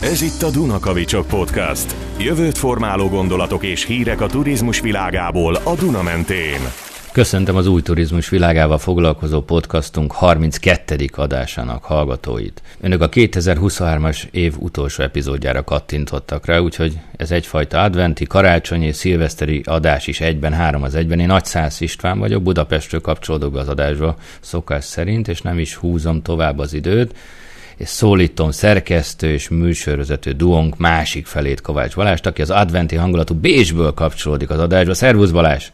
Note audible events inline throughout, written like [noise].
Ez itt a Dunakavicsok Podcast. Jövőt formáló gondolatok és hírek a turizmus világából a Duna mentén. Köszöntöm az új turizmus világával foglalkozó podcastunk 32. adásának hallgatóit. Önök a 2023-as év utolsó epizódjára kattintottak rá, úgyhogy ez egyfajta adventi, karácsonyi, szilveszteri adás is egyben, három az egyben. Én Nagy Szász István vagyok, Budapestről kapcsolódok az adásba szokás szerint, és nem is húzom tovább az időt és szólítom szerkesztő és műsorvezető duónk másik felét Kovács Balást, aki az adventi hangulatú Bécsből kapcsolódik az adásba. Szervusz Balázs!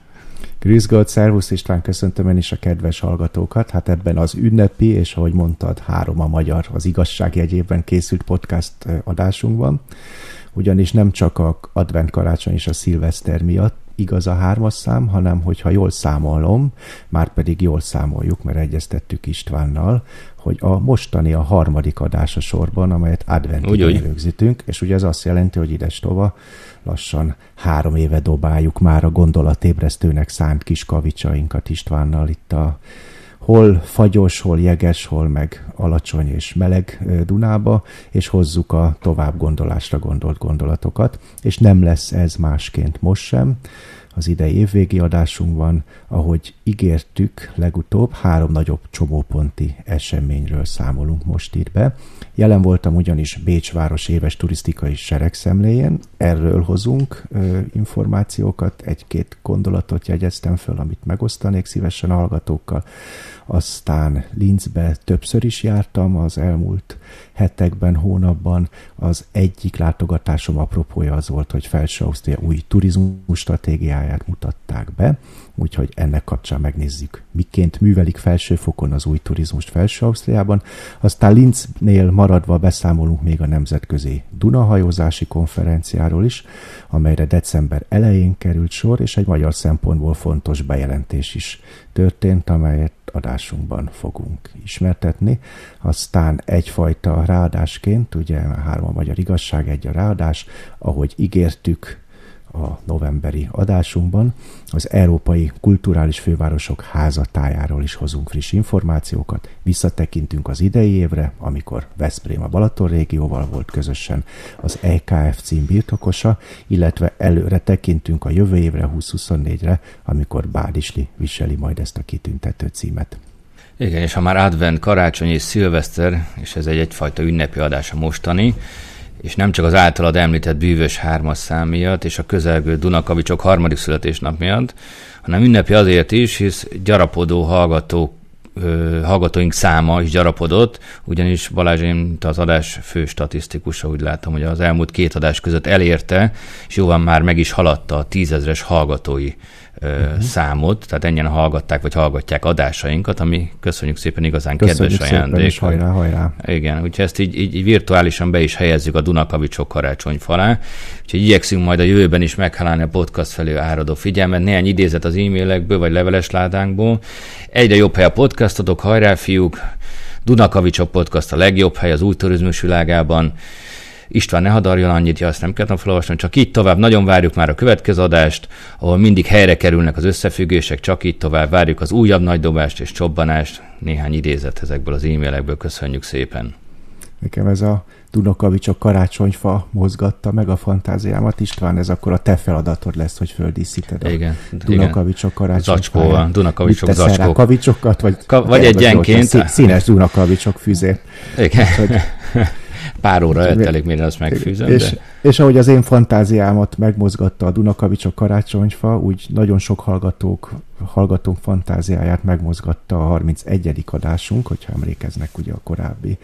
Grüßgott, szervusz István, köszöntöm én is a kedves hallgatókat. Hát ebben az ünnepi, és ahogy mondtad, három a magyar, az igazság jegyében készült podcast adásunkban. Ugyanis nem csak a advent karácsony és a szilveszter miatt igaz a hármas szám, hanem hogyha jól számolom, már pedig jól számoljuk, mert egyeztettük Istvánnal, hogy a mostani a harmadik adás a sorban, amelyet adventben rögzítünk, és ugye ez azt jelenti, hogy ides tova lassan három éve dobáljuk már a gondolatébresztőnek szánt kis kavicsainkat Istvánnal itt a hol fagyos, hol jeges, hol meg alacsony és meleg Dunába, és hozzuk a tovább gondolásra gondolt gondolatokat, és nem lesz ez másként most sem az idei évvégi adásunkban, ahogy ígértük legutóbb, három nagyobb csomóponti eseményről számolunk most itt be. Jelen voltam ugyanis Bécs város éves turisztikai seregszemléjén, erről hozunk ö, információkat, egy-két gondolatot jegyeztem föl, amit megosztanék szívesen a hallgatókkal. Aztán Linzbe többször is jártam az elmúlt hetekben, hónapban. Az egyik látogatásom apropója az volt, hogy Felső Ausztria új turizmus stratégiáját mutatták be, úgyhogy ennek kapcsán megnézzük, miként művelik felsőfokon az új turizmust Felső Ausztriában. Aztán Linznél maradva beszámolunk még a Nemzetközi Dunahajózási konferenciáról is, amelyre december elején került sor, és egy magyar szempontból fontos bejelentés is történt, amelyet adásunkban fogunk ismertetni. Aztán egyfajta ráadásként, ugye három a magyar igazság, egy a ráadás, ahogy ígértük, a novemberi adásunkban. Az Európai Kulturális Fővárosok házatájáról is hozunk friss információkat. Visszatekintünk az idei évre, amikor Veszprém a Balaton régióval volt közösen az EKF cím birtokosa, illetve előre tekintünk a jövő évre, 2024-re, amikor Bádisli viseli majd ezt a kitüntető címet. Igen, és ha már advent, karácsony és szilveszter, és ez egy egyfajta ünnepi adás a mostani, és nem csak az általad említett bűvös hármas szám miatt, és a közelgő Dunakavicsok harmadik születésnap miatt, hanem ünnepi azért is, hisz gyarapodó hallgatók hallgatóink száma is gyarapodott, ugyanis Balázs én az adás fő statisztikusa, úgy látom, hogy az elmúlt két adás között elérte, és jóval már meg is haladta a tízezres hallgatói uh-huh. számot, tehát ennyien hallgatták, vagy hallgatják adásainkat, ami köszönjük szépen igazán köszönjük kedves ajándék. Szépen, hajrá, hajrá. Igen, úgyhogy ezt így, így, így virtuálisan be is helyezzük a Dunakavicsok karácsony falá, úgyhogy igyekszünk majd a jövőben is meghálálni a podcast felé áradó figyelmet. Néhány idézet az e-mailekből, vagy leveles ládánkból. Egyre jobb hely a podcastotok, hajrá fiúk! Dunakavicsok podcast a legjobb hely az új turizmus világában. István ne hadarjon annyit, ja, azt nem kellene felolvasni, csak így tovább. Nagyon várjuk már a következő adást, ahol mindig helyre kerülnek az összefüggések, csak így tovább várjuk az újabb nagy dobást és csobbanást. Néhány idézet ezekből az e-mailekből, köszönjük szépen. Nekem ez a Dunakavicsok karácsonyfa mozgatta meg a fantáziámat. István, ez akkor a te feladatod lesz, hogy földíszíted a igen, Dunakavicsok karácsonyfa. Zacskóval, Dunakavicsok zacskók. kavicsokat, vagy, Ka- vagy egyenként. Színes Dunakavicsok füzét. Igen. Hogy... Pár óra eltelik, mire azt megfűzöm. És, de... és ahogy az én fantáziámat megmozgatta a Dunakavicsok karácsonyfa, úgy nagyon sok hallgatók hallgatónk fantáziáját megmozgatta a 31. adásunk, hogyha emlékeznek, ugye a korábbi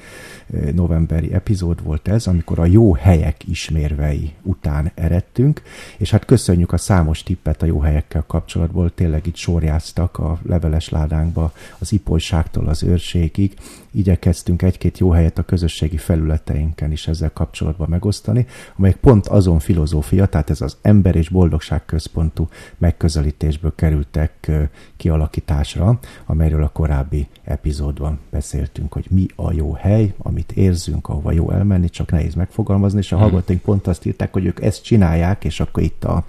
novemberi epizód volt ez, amikor a jó helyek ismérvei után eredtünk, és hát köszönjük a számos tippet a jó helyekkel kapcsolatból, tényleg itt sorjáztak a leveles ládánkba az ipolyságtól az őrségig, igyekeztünk egy-két jó helyet a közösségi felületeinken is ezzel kapcsolatban megosztani, amelyek pont azon filozófia, tehát ez az ember és boldogság központú megközelítésből kerültek kialakításra, amelyről a korábbi epizódban beszéltünk, hogy mi a jó hely, amit érzünk, ahova jó elmenni, csak nehéz megfogalmazni, és a hmm. hallgatóink pont azt írták, hogy ők ezt csinálják, és akkor itt a,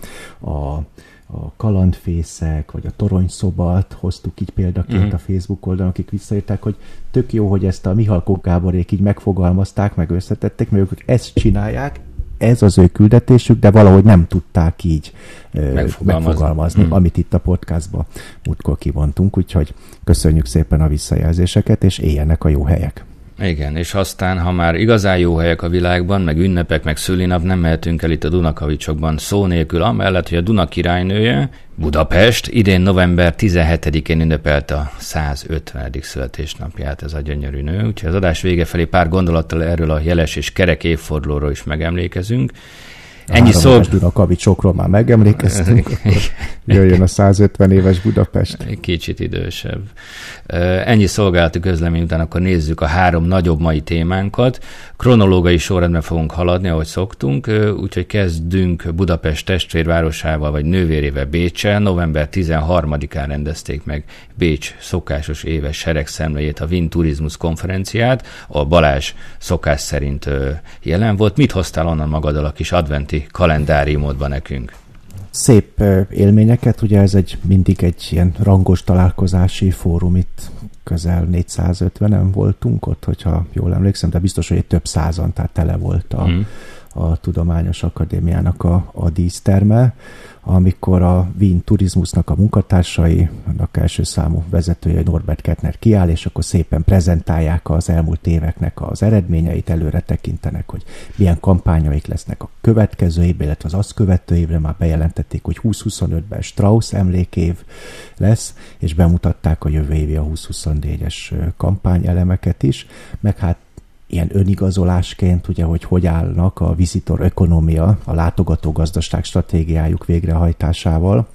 a a kalandfészek, vagy a toronyszobalt hoztuk így példaként uh-huh. a Facebook oldalon, akik visszaírták, hogy tök jó, hogy ezt a Mihalkó Gáborék így megfogalmazták, meg összetették, mert ők ezt csinálják, ez az ő küldetésük, de valahogy nem tudták így megfogalmazni, megfogalmazni hmm. amit itt a podcastban múltkor kivontunk, úgyhogy köszönjük szépen a visszajelzéseket, és éljenek a jó helyek. Igen, és aztán, ha már igazán jó helyek a világban, meg ünnepek, meg szülinap, nem mehetünk el itt a Dunakavicsokban szó nélkül, amellett, hogy a Duna királynője, Budapest, idén november 17-én ünnepelte a 150. születésnapját ez a gyönyörű nő, úgyhogy az adás vége felé pár gondolattal erről a jeles és kerek évfordulóról is megemlékezünk, Ennyi szó. A kavicsokról már megemlékeztünk, [laughs] jöjjön a 150 éves Budapest. Kicsit idősebb. Ennyi szolgálati közlemény után akkor nézzük a három nagyobb mai témánkat. Kronológai sorrendben fogunk haladni, ahogy szoktunk, úgyhogy kezdünk Budapest testvérvárosával vagy nővérével Bécsel. November 13-án rendezték meg Bécs szokásos éves seregszemlejét, a Wien Turizmus konferenciát. A Balázs szokás szerint jelen volt. Mit hoztál onnan magaddal a kis adventi kalendáriumodba nekünk? Szép élményeket, ugye ez egy mindig egy ilyen rangos találkozási fórum itt közel 450-en voltunk ott, hogyha jól emlékszem, de biztos, hogy egy több százan, tehát tele volt a, mm. a Tudományos Akadémiának a, a díszterme amikor a Wien Turizmusnak a munkatársai, annak első számú vezetője Norbert Kettner kiáll, és akkor szépen prezentálják az elmúlt éveknek az eredményeit, előre tekintenek, hogy milyen kampányaik lesznek a következő évben, illetve az azt követő évre már bejelentették, hogy 2025-ben Strauss emlékév lesz, és bemutatták a jövő évi a 2024-es kampányelemeket is, meg hát ilyen önigazolásként, ugye, hogy hogy állnak a visitor ökonomia, a látogató gazdaság stratégiájuk végrehajtásával,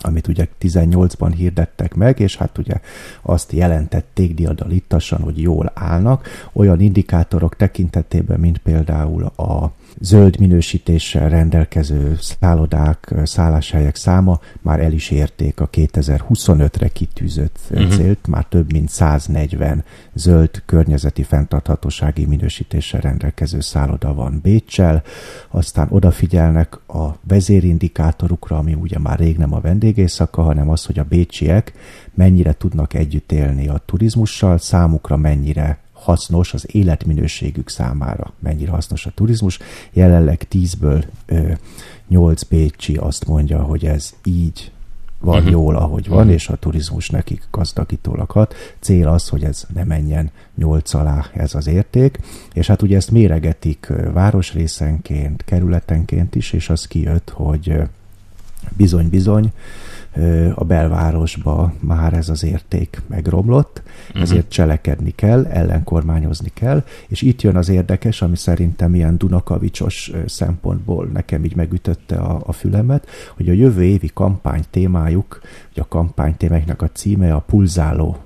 amit ugye 18-ban hirdettek meg, és hát ugye azt jelentették diadalittasan, hogy jól állnak, olyan indikátorok tekintetében, mint például a zöld minősítéssel rendelkező szállodák, szálláshelyek száma már el is érték a 2025-re kitűzött uh-huh. célt, már több mint 140 zöld környezeti fenntarthatósági minősítéssel rendelkező szálloda van Bécsel, aztán odafigyelnek a vezérindikátorukra, ami ugye már rég nem a vendégészaka, hanem az, hogy a bécsiek mennyire tudnak együtt élni a turizmussal, számukra mennyire hasznos az életminőségük számára, mennyire hasznos a turizmus. Jelenleg 10-ből 8 Bécsi azt mondja, hogy ez így van uh-huh. jól, ahogy van, uh-huh. és a turizmus nekik gazdagítólag hat. Cél az, hogy ez ne menjen nyolc alá ez az érték, és hát ugye ezt méregetik városrészenként, kerületenként is, és az kijött, hogy bizony-bizony a belvárosba már ez az érték megromlott, uh-huh. ezért cselekedni kell, ellenkormányozni kell, és itt jön az érdekes, ami szerintem ilyen Dunakavicsos szempontból nekem így megütötte a, a fülemet, hogy a jövő évi kampány témájuk, hogy a kampány témáknak a címe a pulzáló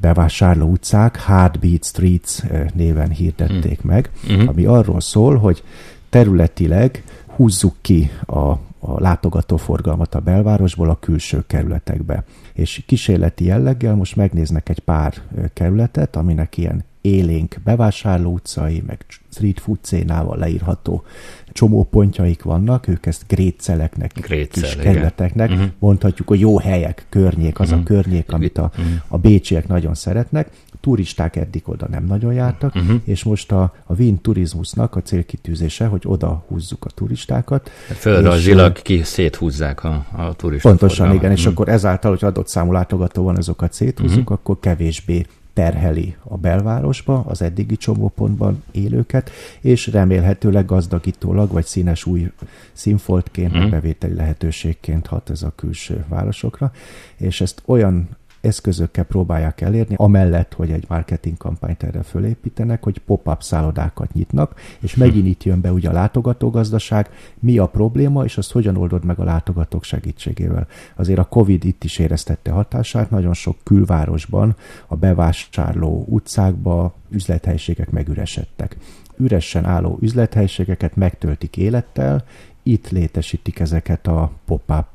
bevásárló utcák, Heartbeat Streets néven hirdették uh-huh. meg, uh-huh. ami arról szól, hogy területileg húzzuk ki a a látogatóforgalmat a belvárosból a külső kerületekbe. És kísérleti jelleggel most megnéznek egy pár kerületet, aminek ilyen élénk bevásárló utcai, meg street food leírható csomópontjaik vannak, ők ezt gréceleknek, Grécel, kis kerületeknek, uh-huh. mondhatjuk, hogy jó helyek, környék, az uh-huh. a környék, amit a, uh-huh. a bécsiek nagyon szeretnek, turisták eddig oda nem nagyon jártak, uh-huh. és most a, a Wien turizmusnak a célkitűzése, hogy oda húzzuk a turistákat. Földrajzilag ki széthúzzák a, a turistákat. Pontosan, igen, uh-huh. és akkor ezáltal, hogy adott számú látogató van, azokat széthúzzuk, uh-huh. akkor kevésbé terheli a belvárosba, az eddigi csomópontban élőket, és remélhetőleg gazdagítólag, vagy színes új színfoltként, mm. bevételi lehetőségként hat ez a külső városokra, és ezt olyan eszközökkel próbálják elérni, amellett, hogy egy marketing kampányt erre fölépítenek, hogy pop-up szállodákat nyitnak, és megint itt jön be ugye a látogatógazdaság, mi a probléma, és azt hogyan oldod meg a látogatók segítségével. Azért a Covid itt is éreztette hatását, nagyon sok külvárosban a bevásárló utcákba üzlethelyiségek megüresedtek. Üresen álló üzlethelyiségeket megtöltik élettel, itt létesítik ezeket a pop-up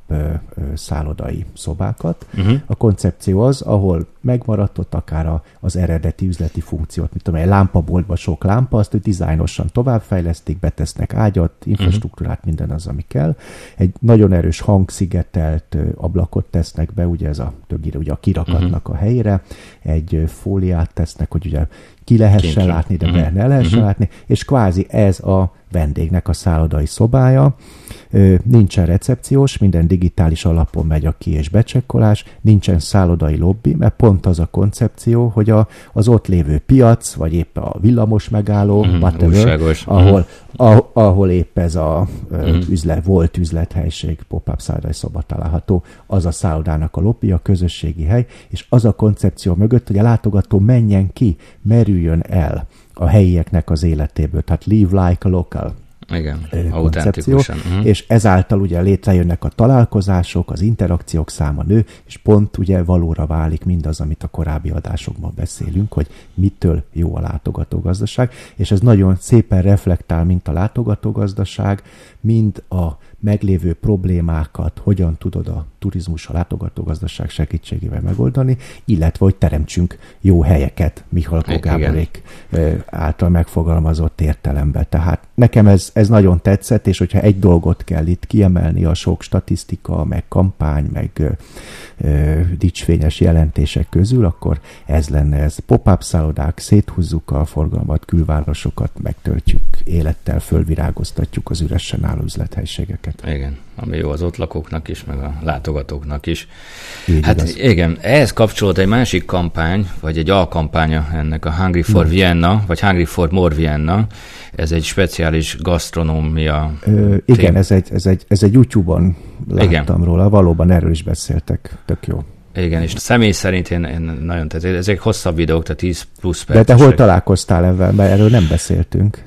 szállodai szobákat. Uh-huh. A koncepció az, ahol megmaradt ott akár a, az eredeti üzleti funkciót, mint tudom, egy lámpaboltban sok lámpa, azt hogy dizájnosan továbbfejlesztik, betesznek ágyat, infrastruktúrát, uh-huh. minden az, ami kell. Egy nagyon erős hangszigetelt ablakot tesznek be, ugye ez a többnyire ugye a kirakatnak uh-huh. a helyére, egy fóliát tesznek, hogy ugye ki lehessen Kincsön. látni, de uh-huh. ne lehessen uh-huh. látni, és kvázi ez a vendégnek a szállodai szobája. Nincsen recepciós, minden digitális alapon megy a ki- és becsekkolás, nincsen szállodai lobby, mert pont az a koncepció, hogy a, az ott lévő piac, vagy épp a villamos megálló, mm, whatever, ahol, mm. a, ahol épp ez a mm. üzlet, volt üzlethelység, pop-up szállodai szoba található, az a szállodának a lobby, a közösségi hely, és az a koncepció mögött, hogy a látogató menjen ki, merüljön el a helyieknek az életéből. Tehát live like a local. Igen, koncepció, uh-huh. és ezáltal ugye létrejönnek a találkozások, az interakciók száma nő, és pont ugye valóra válik mindaz, amit a korábbi adásokban beszélünk, hogy mitől jó a látogatógazdaság, és ez nagyon szépen reflektál, mint a látogatógazdaság, mind a meglévő problémákat hogyan tudod a turizmus, a látogatógazdaság segítségével megoldani, illetve hogy teremtsünk jó helyeket Mihalkó Gáborék által megfogalmazott értelemben. Tehát nekem ez, ez nagyon tetszett, és hogyha egy dolgot kell itt kiemelni a sok statisztika, meg kampány, meg ö, ö, dicsfényes jelentések közül, akkor ez lenne ez. Pop-up szállodák, széthúzzuk a forgalmat, külvárosokat, megtöltjük élettel, fölvirágoztatjuk az üresen álló üzlethelységeket. Igen, ami jó az ott lakóknak is, meg a látogatóknak is. Így hát igaz. igen, ehhez kapcsolódott egy másik kampány, vagy egy alkampánya ennek a Hungry for no. Vienna, vagy Hungry for More Vienna. Ez egy speciális gasztronómia. Ö, igen, ez egy, ez, egy, ez egy YouTube-on láttam igen. róla, valóban erről is beszéltek, tök jó. Igen, és személy szerint én, én nagyon tetszett. Ezek hosszabb videók, tehát 10 plusz perc. De te hol találkoztál ebben? Mert erről nem beszéltünk.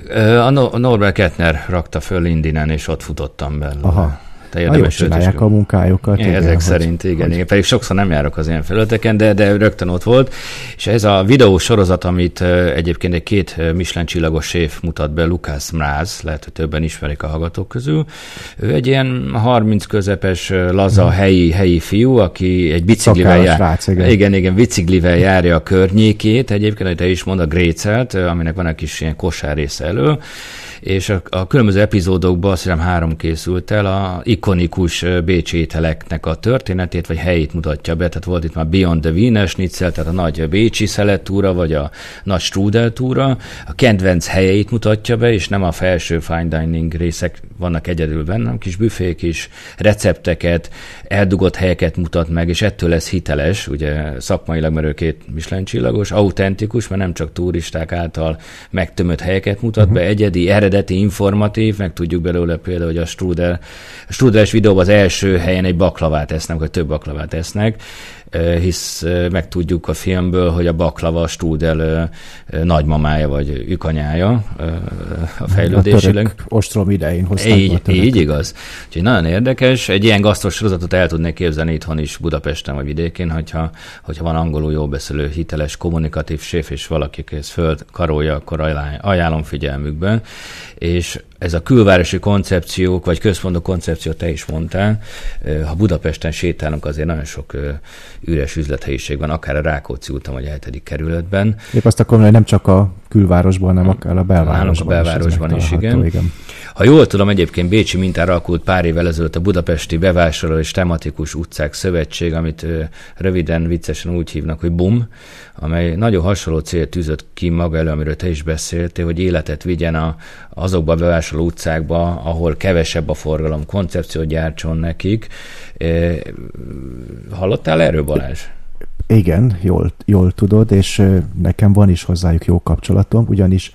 A Norbert Kettner rakta föl Indinen, és ott futottam belőle. Aha. Te érdemes csinálják a munkájukat. Igen, ezek hogy, szerint, igen, hogy... igen. Pedig sokszor nem járok az ilyen felületeken, de, de rögtön ott volt. És ez a videó sorozat, amit egyébként egy két Michelin csillagos séf mutat be, Lukász Mráz, lehet, hogy többen ismerik a hallgatók közül. Ő egy ilyen 30 közepes, laza hmm. helyi, helyi fiú, aki egy biciklivel jár. Rác, igen. igen, igen, biciklivel járja a környékét. Egyébként, hogy te is mond, a Grécelt, aminek van egy kis ilyen kosár része elő és a, a különböző epizódokban azt hiszem három készült el, a ikonikus bécsi ételeknek a történetét, vagy helyét mutatja be, tehát volt itt már Beyond the Wiener Schnitzel, tehát a nagy bécsi szelettúra, vagy a nagy strudel túra, a kedvenc helyeit mutatja be, és nem a felső fine dining részek vannak egyedül benne, hanem kis büfék is, recepteket, eldugott helyeket mutat meg, és ettől lesz hiteles, ugye szakmailag, mert ő két Michelin csillagos, autentikus, mert nem csak turisták által megtömött helyeket mutat uh-huh. be, egyedi, eredeti, informatív, meg tudjuk belőle például, hogy a strudel, a strudeles videóban az első helyen egy baklavát esznek, vagy több baklavát esznek, hisz megtudjuk a filmből, hogy a baklava strudel nagymamája vagy ükanyája a fejlődésileg. A ostrom idején hozták így, így igaz. Úgyhogy nagyon érdekes. Egy ilyen gasztros sorozatot el tudnék képzelni itthon is, Budapesten vagy vidékén, hogyha, hogyha van angolul jó beszélő, hiteles, kommunikatív séf, és valaki kész föl karolja, akkor ajánlom figyelmükbe. És ez a külvárosi koncepciók, vagy központú koncepció, te is mondtál, ha Budapesten sétálunk, azért nagyon sok üres üzlethelyiség van, akár a Rákóczi úton, vagy a 7. kerületben. Épp azt akarom, hogy nem csak a külvárosban, hanem akár a belvárosban, a belvárosban is, is igen. igen. Ha jól tudom, egyébként Bécsi mintára alakult pár évvel ezelőtt a Budapesti Bevásárló és Tematikus Utcák Szövetség, amit röviden, viccesen úgy hívnak, hogy BUM, amely nagyon hasonló célt tűzött ki maga elő, amiről te is beszéltél, hogy életet vigyen a, azokba a bevásárló utcákba, ahol kevesebb a forgalom, koncepciót gyártson nekik. Hallottál erről, Balázs? Igen, jól, jól tudod, és nekem van is hozzájuk jó kapcsolatom, ugyanis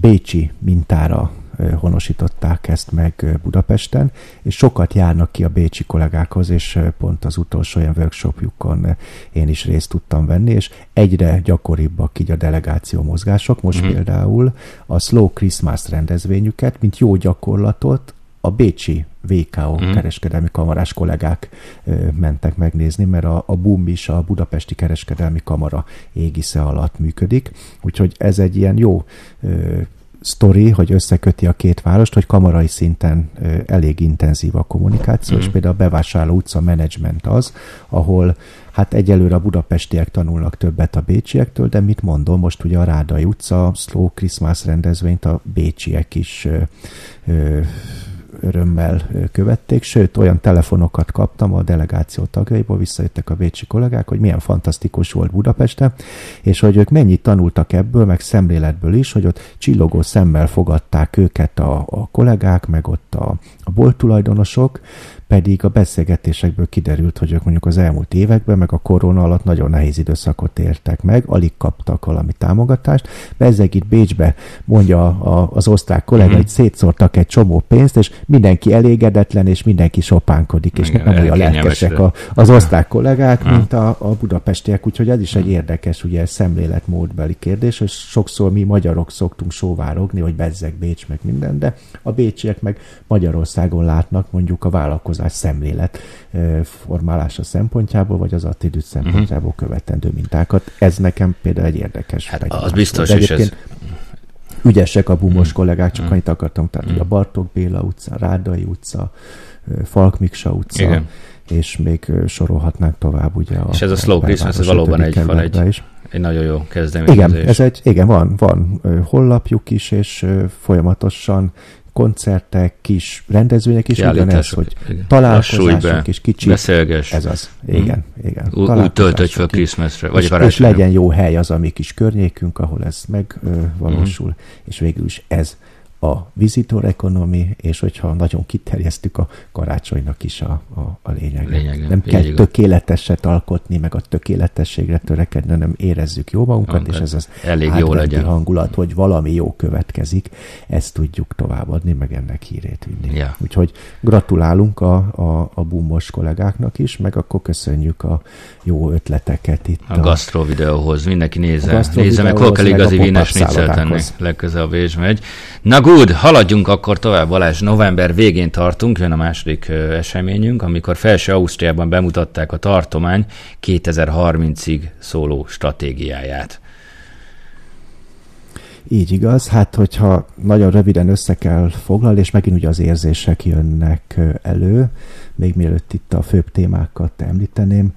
Bécsi mintára honosították ezt meg Budapesten, és sokat járnak ki a bécsi kollégákhoz, és pont az utolsó olyan workshopjukon én is részt tudtam venni, és egyre gyakoribbak így a delegáció mozgások. Most mm-hmm. például a Slow Christmas rendezvényüket, mint jó gyakorlatot a Bécsi VKO mm. kereskedelmi kamarás kollégák ö, mentek megnézni, mert a, a BUM is a Budapesti Kereskedelmi Kamara égisze alatt működik, úgyhogy ez egy ilyen jó ö, sztori, hogy összeköti a két várost, hogy kamarai szinten elég intenzív a kommunikáció, mm. és például a bevásárló utca menedzsment az, ahol hát egyelőre a budapestiek tanulnak többet a bécsiektől, de mit mondom, most ugye a Rádai utca, Slow Christmas rendezvényt a bécsiek is ö, ö, örömmel követték, sőt olyan telefonokat kaptam a delegáció tagjaiból, visszajöttek a bécsi kollégák, hogy milyen fantasztikus volt Budapesten, és hogy ők mennyit tanultak ebből, meg szemléletből is, hogy ott csillogó szemmel fogadták őket a, a kollégák, meg ott a, a bolttulajdonosok, pedig a beszélgetésekből kiderült, hogy ők mondjuk az elmúlt években, meg a korona alatt nagyon nehéz időszakot értek meg, alig kaptak valami támogatást. Bezzeg itt Bécsbe mondja a, az osztrák kollega, hogy szétszórtak egy csomó pénzt, és mindenki elégedetlen, és mindenki sopánkodik, és Igen, nem olyan lelkesek a, az osztrák kollégák, mint a, a budapestiek, úgyhogy ez is egy érdekes ugye szemléletmódbeli kérdés, és sokszor mi magyarok szoktunk sóvárogni, hogy bezzeg Bécs meg minden, de a bécsiek meg Magyarországon látnak mondjuk a vállalkozás szemlélet formálása szempontjából, vagy az attitűd szempontjából uh-huh. követendő mintákat. Ez nekem például egy érdekes. Hát az biztos, és ez... Ügyesek a bumos uh-huh. kollégák, csak uh-huh. annyit akartam, tehát uh-huh. a Bartók Béla utca, Rádai utca, Falk Miksa utca, Igen. és még sorolhatnánk tovább. Ugye és a ez a Slow Christmas, ez valóban egy, fal, egy, is. egy nagyon jó kezdeményezés. Igen, ez egy, igen, van, van hollapjuk is, és folyamatosan koncertek, kis rendezvények is ugyanez, hogy találkozások és kicsi. Beszélges. Ez az. Igen, hmm. igen. Úgy töltöd fel Christmasre, vagy és, és legyen jó hely az a mi kis környékünk, ahol ez megvalósul, hmm. és végül is ez a visitor economy, és hogyha nagyon kiterjesztük a karácsonynak is a, a, a lényeg. Lényeg, nem kell igaz. tökéleteset alkotni, meg a tökéletességre törekedni, hanem érezzük jó magunkat, Magunkat. és ez az elég jó legyen. hangulat, hogy valami jó következik, ezt tudjuk továbbadni, meg ennek hírét vinni. Ja. Úgyhogy gratulálunk a, a, a boomos kollégáknak is, meg akkor köszönjük a jó ötleteket itt. A, a gasztró videóhoz, mindenki nézze, nézze meg, hol kell igazi vínes tenni, legközelebb és megy. Na Good, haladjunk akkor tovább, Balázs. November végén tartunk, jön a második eseményünk, amikor Felső Ausztriában bemutatták a tartomány 2030-ig szóló stratégiáját. Így igaz, hát hogyha nagyon röviden össze kell foglalni, és megint ugye az érzések jönnek elő, még mielőtt itt a főbb témákat említeném,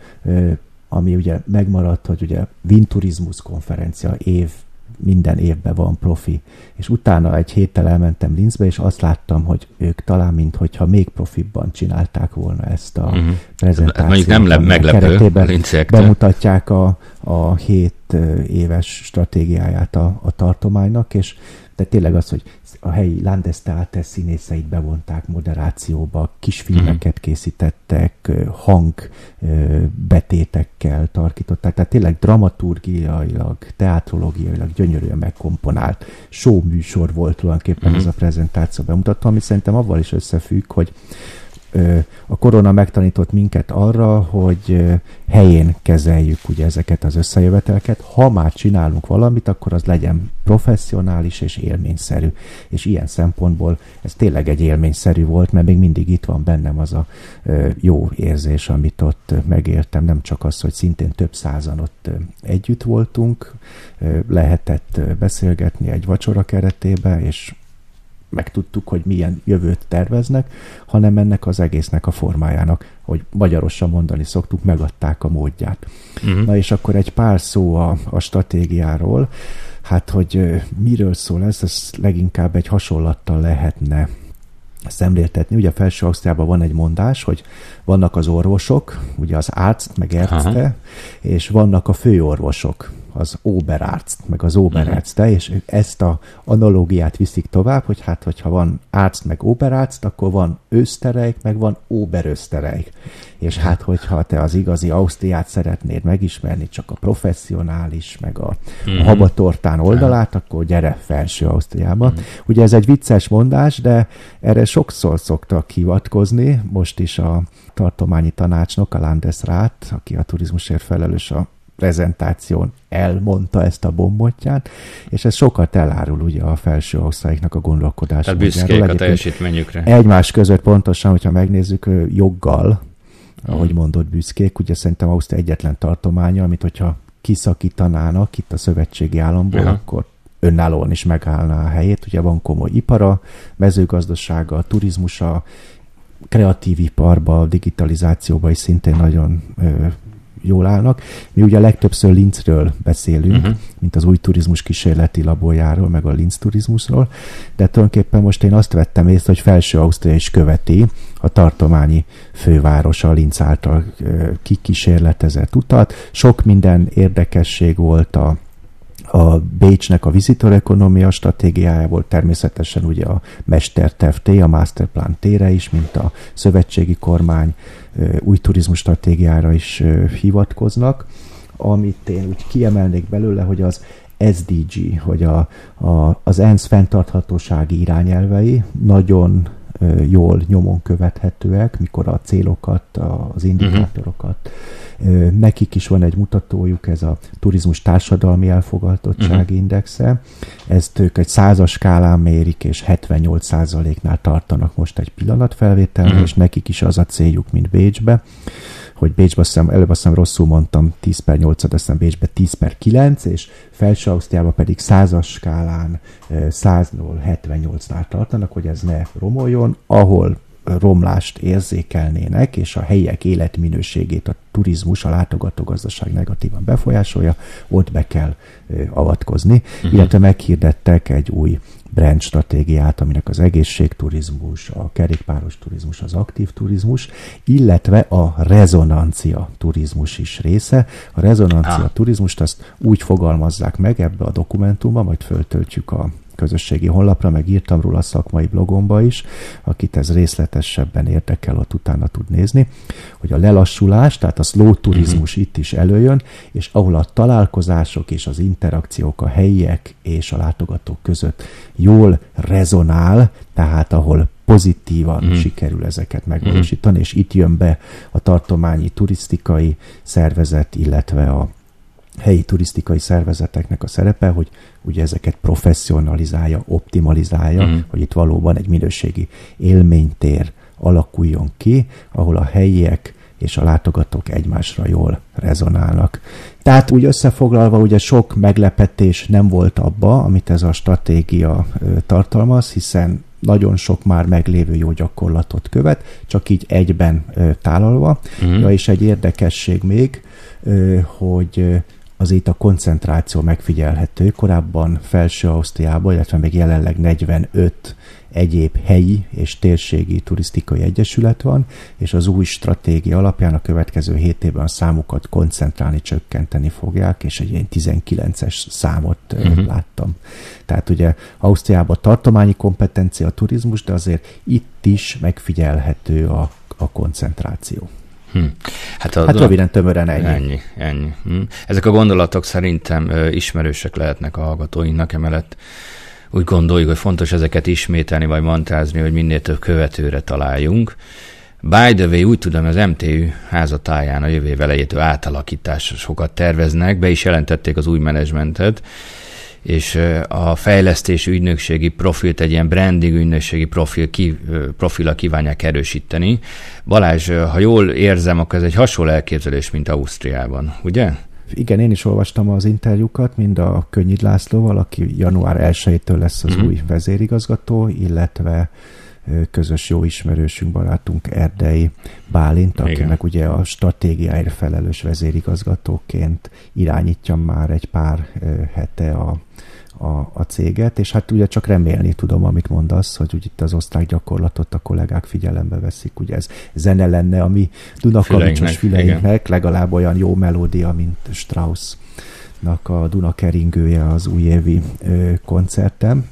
ami ugye megmaradt, hogy ugye Vinturizmus konferencia év minden évben van profi. És utána egy héttel elmentem Linzbe, és azt láttam, hogy ők talán, mintha még profibban csinálták volna ezt a uh-huh. prezentációt. Mondjuk nem le- meglepő a Bemutatják a, a hét éves stratégiáját a, a tartománynak, és de tényleg az, hogy a helyi Landestheater színészeit bevonták moderációba, kisfilmeket készítettek, hangbetétekkel tarkították, tehát tényleg dramaturgiailag, teatrológiailag gyönyörűen megkomponált show műsor volt tulajdonképpen mm-hmm. ez a prezentáció bemutató, ami szerintem avval is összefügg, hogy a korona megtanított minket arra, hogy helyén kezeljük ugye ezeket az összejövetelket. Ha már csinálunk valamit, akkor az legyen professzionális és élményszerű. És ilyen szempontból ez tényleg egy élményszerű volt, mert még mindig itt van bennem az a jó érzés, amit ott megértem. Nem csak az, hogy szintén több százan ott együtt voltunk, lehetett beszélgetni egy vacsora keretébe, és megtudtuk, hogy milyen jövőt terveznek, hanem ennek az egésznek a formájának, hogy magyarosan mondani szoktuk, megadták a módját. Uh-huh. Na és akkor egy pár szó a, a stratégiáról, hát hogy miről szól ez, ez leginkább egy hasonlattal lehetne szemléltetni. Ugye felső Ausztriában van egy mondás, hogy vannak az orvosok, ugye az árc, meg ercte, és vannak a főorvosok, az Oberarzt, meg az Oberärzte, uh-huh. és ezt a analógiát viszik tovább, hogy hát, hogyha van Arzt, meg Oberarzt, akkor van Österreich, meg van Oberösterreich. És hát, hogyha te az igazi Ausztriát szeretnéd megismerni, csak a professzionális, meg a, uh-huh. a mhm. habatortán oldalát, akkor gyere felső Ausztriába. Uh-huh. Ugye ez egy vicces mondás, de erre sokszor szoktak hivatkozni, most is a tartományi tanácsnok, a Landesrat, aki a turizmusért felelős a prezentáción elmondta ezt a bombotját, és ez sokat elárul ugye a felső osztályoknak a gondolkodás. Tehát büszkék a teljesítményükre. Egymás között pontosan, hogyha megnézzük joggal, ahogy hmm. mondott büszkék, ugye szerintem Ausztria egyetlen tartománya, amit hogyha kiszakítanának itt a szövetségi államból, Aha. akkor önállóan is megállná a helyét. Ugye van komoly ipara, mezőgazdasága, turizmusa, kreatív iparba, digitalizációba is szintén nagyon ö, jól állnak. Mi ugye legtöbbször Linzről beszélünk, uh-huh. mint az új turizmus kísérleti laborjáról, meg a Linz turizmusról, de tulajdonképpen most én azt vettem észre, hogy Felső Ausztria is követi a tartományi fővárosa Linz által kikísérletezett utat. Sok minden érdekesség volt a a Bécsnek a visitor ekonomia stratégiájából természetesen ugye a Mesterterv T, a Masterplan T-re is, mint a szövetségi kormány új turizmus stratégiára is hivatkoznak. Amit én úgy kiemelnék belőle, hogy az SDG, hogy a, a, az ENSZ fenntarthatósági irányelvei nagyon jól nyomon követhetőek, mikor a célokat, az indikátorokat. Uh-huh. Nekik is van egy mutatójuk, ez a turizmus társadalmi elfogadottsági uh-huh. indexe. Ezt ők egy százas skálán mérik, és 78 százaléknál tartanak most egy pillanatfelvételre, uh-huh. és nekik is az a céljuk, mint Bécsbe hogy Bécsbe azt hiszem, előbb azt hiszem rosszul mondtam, 10 per 8 azt hiszem Bécsbe 10 per 9, és felső Ausztriában pedig 100 skálán 100-ról 78-nál tartanak, hogy ez ne romoljon, ahol romlást érzékelnének, és a helyiek életminőségét a turizmus, a látogatógazdaság negatívan befolyásolja, ott be kell avatkozni, uh-huh. illetve meghirdettek egy új brand stratégiát, aminek az egészségturizmus, a kerékpáros turizmus, az aktív turizmus, illetve a rezonancia turizmus is része. A rezonancia ah. turizmust azt úgy fogalmazzák meg ebbe a dokumentumban, majd föltöltjük a közösségi honlapra, meg írtam róla a szakmai blogomba is, akit ez részletesebben érdekel, ott utána tud nézni, hogy a lelassulás, tehát a slow turizmus uh-huh. itt is előjön, és ahol a találkozások és az interakciók a helyiek és a látogatók között jól rezonál, tehát ahol pozitívan mm. sikerül ezeket megvalósítani, mm. és itt jön be a tartományi turisztikai szervezet, illetve a helyi turisztikai szervezeteknek a szerepe, hogy ugye ezeket professzionalizálja, optimalizálja, uh-huh. hogy itt valóban egy minőségi élménytér alakuljon ki, ahol a helyiek és a látogatók egymásra jól rezonálnak. Tehát úgy összefoglalva ugye sok meglepetés nem volt abba, amit ez a stratégia tartalmaz, hiszen nagyon sok már meglévő jó gyakorlatot követ, csak így egyben tálalva. Uh-huh. Ja, és egy érdekesség még, hogy az itt a koncentráció megfigyelhető. Korábban Felső Ausztriában, illetve még jelenleg 45 egyéb helyi és térségi turisztikai egyesület van, és az új stratégia alapján a következő 7 évben a számukat koncentrálni, csökkenteni fogják, és egy ilyen 19-es számot uh-huh. láttam. Tehát ugye Ausztriában tartományi kompetencia a turizmus, de azért itt is megfigyelhető a, a koncentráció. Hm. Hát, a, hát röviden, tömören ennyi. Ennyi, ennyi. Hm. Ezek a gondolatok szerintem ö, ismerősek lehetnek a hallgatóinknak, emellett úgy gondoljuk, hogy fontos ezeket ismételni, vagy mantrázni, hogy minél több követőre találjunk. By the way, úgy tudom, az MTÜ házatáján a jövő elejétől átalakításokat terveznek, be is jelentették az új menedzsmentet, és a fejlesztési ügynökségi profilt egy ilyen branding ügynökségi profil, ki, profila kívánják erősíteni. Balázs, ha jól érzem, akkor ez egy hasonló elképzelés, mint Ausztriában, ugye? Igen, én is olvastam az interjúkat, mind a Könnyid Lászlóval, aki január 1-től lesz az mm-hmm. új vezérigazgató, illetve közös jó ismerősünk, barátunk Erdei Bálint, akinek Igen. ugye a stratégiáért felelős vezérigazgatóként irányítja már egy pár hete a a, a céget, és hát ugye csak remélni tudom, amit mondasz, hogy úgy itt az osztrák gyakorlatot a kollégák figyelembe veszik, ugye ez zene lenne a mi Dunakavicsos füleinknek, legalább olyan jó melódia, mint Straussnak a Dunakeringője az újévi koncertem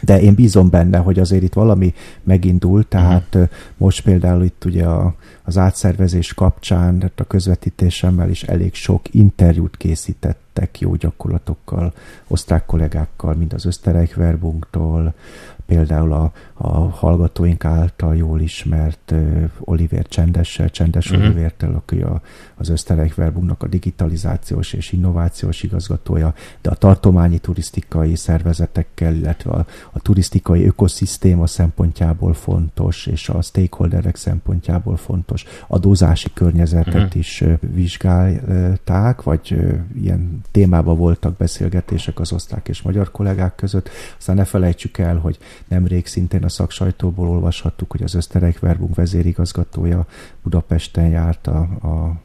de én bízom benne, hogy azért itt valami megindult, tehát uh-huh. most például itt ugye a, az átszervezés kapcsán, a közvetítésemmel is elég sok interjút készítettek jó gyakorlatokkal, osztrák kollégákkal, mint az Österreich Verbunktól, például a, a hallgatóink által jól ismert uh, Oliver Csendessel, Csendes uh-huh. Olivertel, aki a, az Österreich Verbumnak a digitalizációs és innovációs igazgatója, de a tartományi turisztikai szervezetekkel, illetve a, a turisztikai ökoszisztéma szempontjából fontos, és a stakeholderek szempontjából fontos adózási környezetet uh-huh. is uh, vizsgálták, vagy uh, ilyen témában voltak beszélgetések az osztrák és magyar kollégák között. Aztán ne felejtsük el, hogy nemrég szintén a szaksajtóból olvashattuk, hogy az Österreich Verbung vezérigazgatója Budapesten járt a, a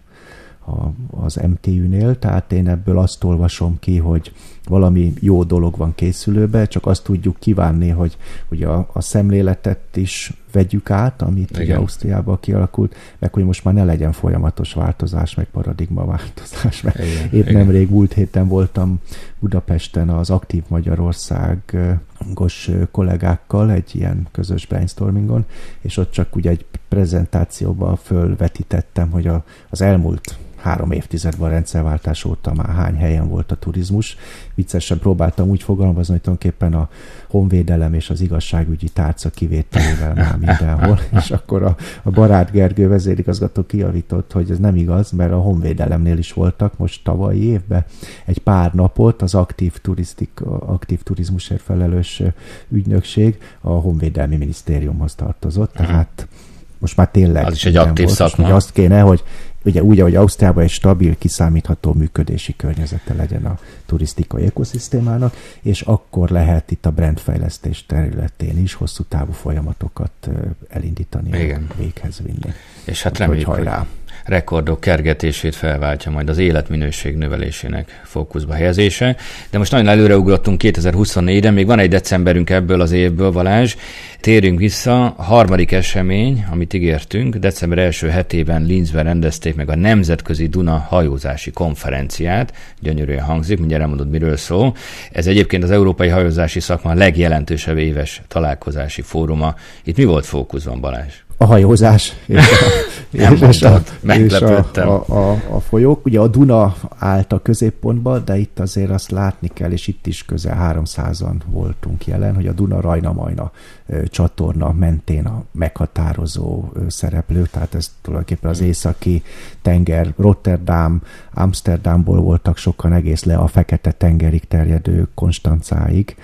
a, az MTÜ-nél, tehát én ebből azt olvasom ki, hogy valami jó dolog van készülőbe, csak azt tudjuk kívánni, hogy, hogy a, a szemléletet is vegyük át, amit Igen. ugye Ausztriában kialakult, meg hogy most már ne legyen folyamatos változás, meg paradigma változás. Mert Igen. épp Igen. nemrég múlt héten voltam Budapesten az Aktív Magyarországos kollégákkal egy ilyen közös brainstormingon, és ott csak ugye egy prezentációban fölvetítettem, hogy a, az elmúlt három évtizedben a rendszerváltás óta már hány helyen volt a turizmus. Viccesen próbáltam úgy fogalmazni, hogy tulajdonképpen a honvédelem és az igazságügyi tárca kivételével már mindenhol, [laughs] és akkor a, a Barát Gergő vezérigazgató kiavított, hogy ez nem igaz, mert a honvédelemnél is voltak most tavalyi évben. Egy pár napot az aktív, turisztik, aktív turizmusért felelős ügynökség a honvédelmi minisztériumhoz tartozott, tehát most már tényleg... Az is egy aktív volt, szakma. Azt kéne, hogy ugye úgy, ahogy Ausztriában egy stabil, kiszámítható működési környezete legyen a turisztikai ökoszisztémának, és akkor lehet itt a brandfejlesztés területén is hosszú távú folyamatokat elindítani, Igen. véghez vinni. És hát reméljük, hogy, hogy rekordok kergetését felváltja majd az életminőség növelésének fókuszba helyezése. De most nagyon előreugrottunk 2024-re, még van egy decemberünk ebből az évből, Balázs. Térjünk vissza, a harmadik esemény, amit ígértünk, december első hetében Linzben rendezték meg a Nemzetközi Duna hajózási konferenciát. Gyönyörűen hangzik, mindjárt elmondod, miről szó. Ez egyébként az európai hajózási szakma legjelentősebb éves találkozási fóruma. Itt mi volt fókuszban, Balázs? A hajózás és a, [laughs] és, és, a, és a, a, a, folyók. Ugye a Duna állt a középpontban, de itt azért azt látni kell, és itt is közel 300-an voltunk jelen, hogy a Duna-Rajna-Majna csatorna mentén a meghatározó szereplő, tehát ez tulajdonképpen az északi tenger, Rotterdam, Amsterdamból voltak sokan egész le a fekete tengerig terjedő Konstancáig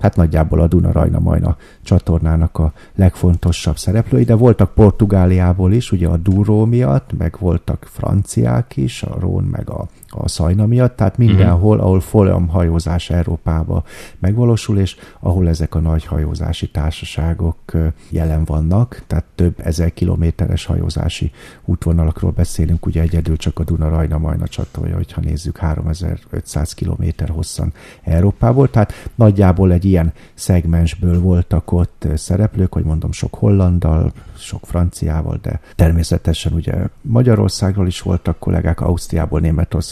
hát nagyjából a Duna-Rajna-Majna csatornának a legfontosabb szereplői, de voltak Portugáliából is, ugye a Duró miatt, meg voltak franciák is, a Rón meg a a szajna miatt, tehát mindenhol, uh-huh. ahol folyamhajózás Európába megvalósul, és ahol ezek a nagy hajózási társaságok jelen vannak, tehát több ezer kilométeres hajózási útvonalakról beszélünk, ugye egyedül csak a Duna Rajna Majna csatolja, hogyha nézzük 3500 kilométer hosszan Európából, tehát nagyjából egy ilyen szegmensből voltak ott szereplők, hogy mondom, sok hollandal, sok franciával, de természetesen ugye Magyarországról is voltak kollégák, Ausztriából,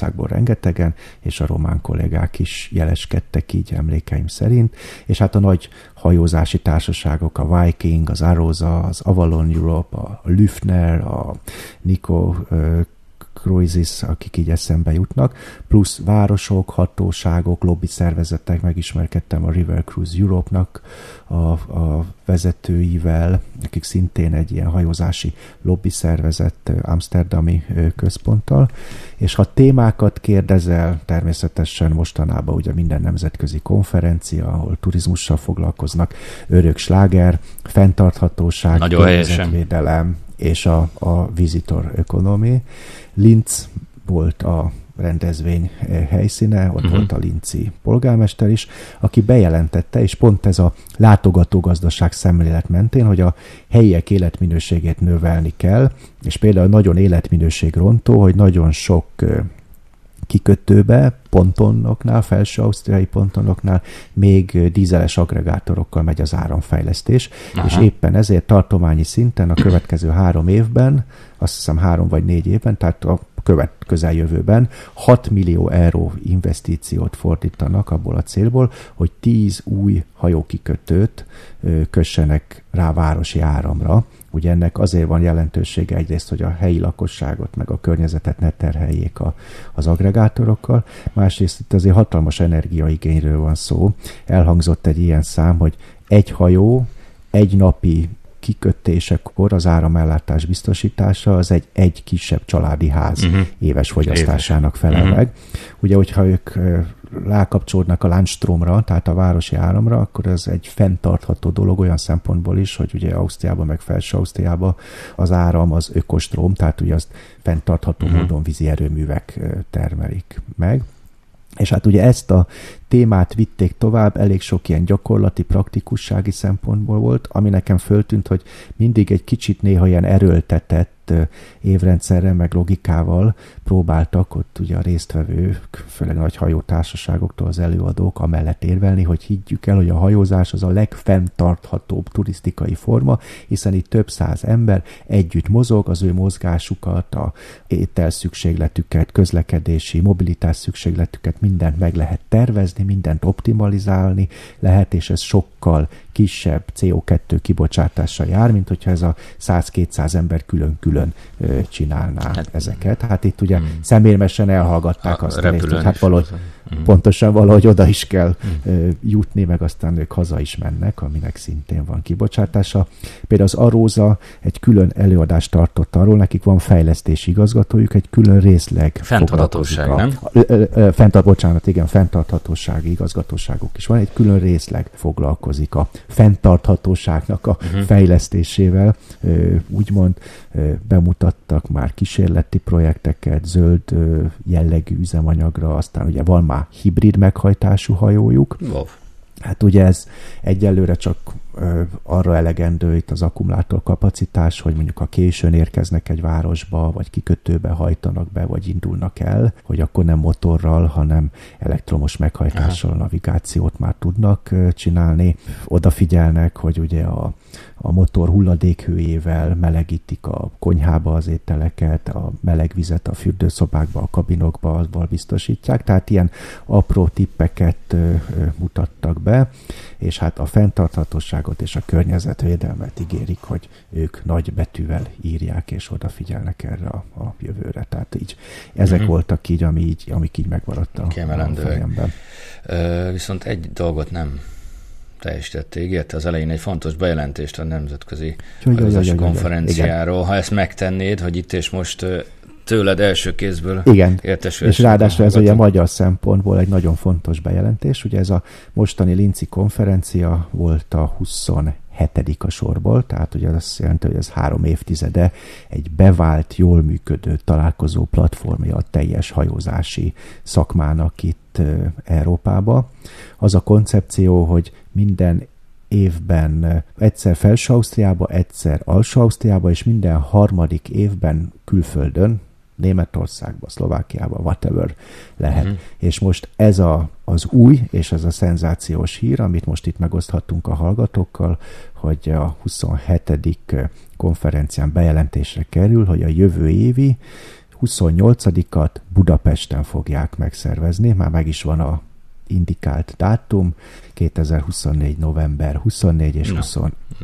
Németországból rengetegen, és a román kollégák is jeleskedtek így emlékeim szerint, és hát a nagy hajózási társaságok, a Viking, az Arosa, az Avalon Europe, a Lüfner, a Nico cruises, akik így eszembe jutnak, plusz városok, hatóságok, lobby szervezetek, megismerkedtem a River Cruise Europe-nak a, a vezetőivel, akik szintén egy ilyen hajózási lobby szervezet Amsterdami központtal, és ha témákat kérdezel, természetesen mostanában ugye minden nemzetközi konferencia, ahol turizmussal foglalkoznak, örök sláger, fenntarthatóság, környezetvédelem, és a, a visitor economy. Linz volt a rendezvény eh, helyszíne, ott uh-huh. volt a linci polgármester is, aki bejelentette, és pont ez a látogatógazdaság szemlélet mentén, hogy a helyiek életminőségét növelni kell, és például nagyon életminőség rontó, hogy nagyon sok eh, kikötőbe, pontonoknál, felső ausztriai pontonoknál még dízeles agregátorokkal megy az áramfejlesztés, Aha. és éppen ezért tartományi szinten a következő három évben, azt hiszem három vagy négy évben, tehát a követ, közeljövőben 6 millió euró investíciót fordítanak abból a célból, hogy 10 új hajókikötőt kössenek rá városi áramra, Ugye ennek azért van jelentősége egyrészt, hogy a helyi lakosságot meg a környezetet ne terheljék a, az agregátorokkal, másrészt itt azért hatalmas energiaigényről van szó. Elhangzott egy ilyen szám, hogy egy hajó egy napi kikötésekor az áramellátás biztosítása az egy, egy kisebb családi ház uh-huh. éves fogyasztásának felel uh-huh. meg. Ugye, hogyha ők rákapcsolódnak a Landstromra, tehát a városi áramra, akkor ez egy fenntartható dolog olyan szempontból is, hogy ugye Ausztriában meg Felső Ausztriában az áram az ökostróm, tehát ugye azt fenntartható uh-huh. módon vízi erőművek termelik meg. És hát ugye ezt a témát vitték tovább, elég sok ilyen gyakorlati, praktikussági szempontból volt, ami nekem föltűnt, hogy mindig egy kicsit néha ilyen erőltetett évrendszerrel, meg logikával próbáltak ott ugye a résztvevők, főleg nagy hajótársaságoktól az előadók amellett érvelni, hogy higgyük el, hogy a hajózás az a legfenntarthatóbb turisztikai forma, hiszen itt több száz ember együtt mozog, az ő mozgásukat, a étel szükségletüket, közlekedési, mobilitás szükségletüket, mindent meg lehet tervezni, mindent optimalizálni lehet, és ez sokkal kisebb CO2 kibocsátással jár, mint hogyha ez a 100-200 ember külön-külön csinálná hát, ezeket. Hát itt ugye hmm. szemérmesen elhallgatták azt a részt, hogy hát valahogy hmm. pontosan valahogy oda is kell hmm. jutni, meg aztán ők haza is mennek, aminek szintén van kibocsátása. Például az Aróza egy külön előadást tartott arról, nekik van fejlesztési igazgatójuk, egy külön részleg Fenntarthatóság, nem? Fenntart, bocsánat, igen, fenntarthatósági igazgatóságuk is van, egy külön részleg foglalkozik a fenntarthatóságnak a uh-huh. fejlesztésével, úgymond bemutattak már kísérleti projekteket, zöld jellegű üzemanyagra, aztán ugye van már hibrid meghajtású hajójuk. Wow. Hát ugye ez egyelőre csak arra elegendő itt az akkumulátor kapacitás, hogy mondjuk a későn érkeznek egy városba, vagy kikötőbe hajtanak be, vagy indulnak el, hogy akkor nem motorral, hanem elektromos meghajtással Aha. navigációt már tudnak csinálni. Odafigyelnek, hogy ugye a, a motor hulladékhőjével melegítik a konyhába az ételeket, a meleg vizet a fürdőszobákba, a kabinokba, azból biztosítják. Tehát ilyen apró tippeket mutattak be, és hát a fenntarthatóság biztonságot és a környezetvédelmet ígérik, hogy ők nagy betűvel írják és odafigyelnek erre a, a jövőre. Tehát így ezek mm-hmm. voltak így, ami így, amik így megmaradt a, a fejemben. Ö, viszont egy dolgot nem teljesítette, ígérte az elején egy fontos bejelentést a Nemzetközi Konferenciáról. Ha ezt megtennéd, hogy itt és most tőled első kézből Igen, és ráadásul ez ugye magyar szempontból egy nagyon fontos bejelentés. Ugye ez a mostani Linci konferencia volt a 27 a sorból, tehát ugye azt jelenti, hogy ez három évtizede egy bevált, jól működő találkozó platformja a teljes hajózási szakmának itt Európába. Az a koncepció, hogy minden évben egyszer Felső Ausztriába, egyszer Alsó Ausztriába, és minden harmadik évben külföldön, Németországba, Szlovákiába, whatever lehet. Uh-huh. És most ez a, az új, és ez a szenzációs hír, amit most itt megoszthattunk a hallgatókkal, hogy a 27. konferencián bejelentésre kerül, hogy a jövő évi 28-at Budapesten fogják megszervezni, már meg is van a indikált dátum, 2024. november 24 és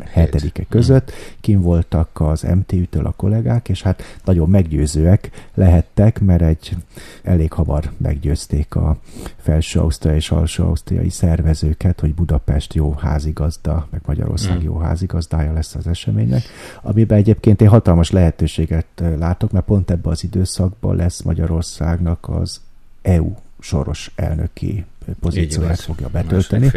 27-e között. Kim voltak az MTÜ-től a kollégák, és hát nagyon meggyőzőek lehettek, mert egy elég hamar meggyőzték a felső ausztriai és alsó ausztriai szervezőket, hogy Budapest jó házigazda, meg Magyarország mm. jó házigazdája lesz az eseménynek, amiben egyébként én hatalmas lehetőséget látok, mert pont ebben az időszakban lesz Magyarországnak az EU soros elnöki pozícióját fogja betölteni.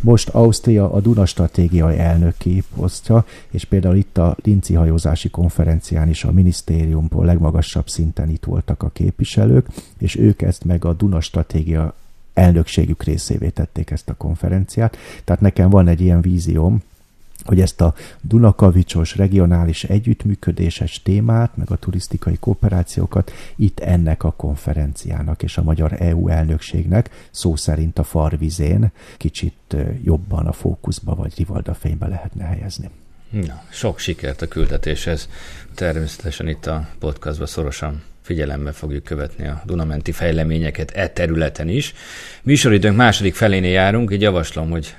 Most Ausztria a Duna stratégiai elnöki posztja, és például itt a Linci hajózási konferencián is a minisztériumból legmagasabb szinten itt voltak a képviselők, és ők ezt meg a Duna stratégia elnökségük részévé tették ezt a konferenciát. Tehát nekem van egy ilyen vízióm, hogy ezt a Dunakavicsos regionális együttműködéses témát, meg a turisztikai kooperációkat itt ennek a konferenciának és a magyar EU elnökségnek szó szerint a farvizén kicsit jobban a fókuszba vagy rivalda fénybe lehetne helyezni. Na, sok sikert a küldetéshez. Természetesen itt a podcastban szorosan figyelembe fogjuk követni a Dunamenti fejleményeket e területen is. Műsoridőnk második felénél járunk, így javaslom, hogy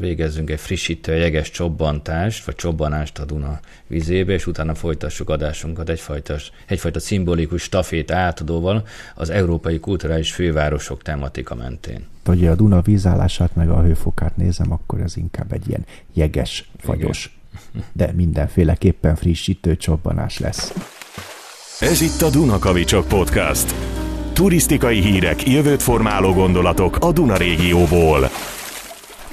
végezzünk egy frissítő jeges csobbantást, vagy csobbanást a Duna vizébe, és utána folytassuk adásunkat egyfajta, egyfajta szimbolikus stafét átadóval az európai kulturális fővárosok tematika mentén. Hogy a Duna vízállását meg a hőfokát nézem, akkor ez inkább egy ilyen jeges, fagyos, Igen. de mindenféleképpen frissítő csobbanás lesz. Ez itt a Dunakavicsok Podcast. Turisztikai hírek, jövőt formáló gondolatok a Duna régióból.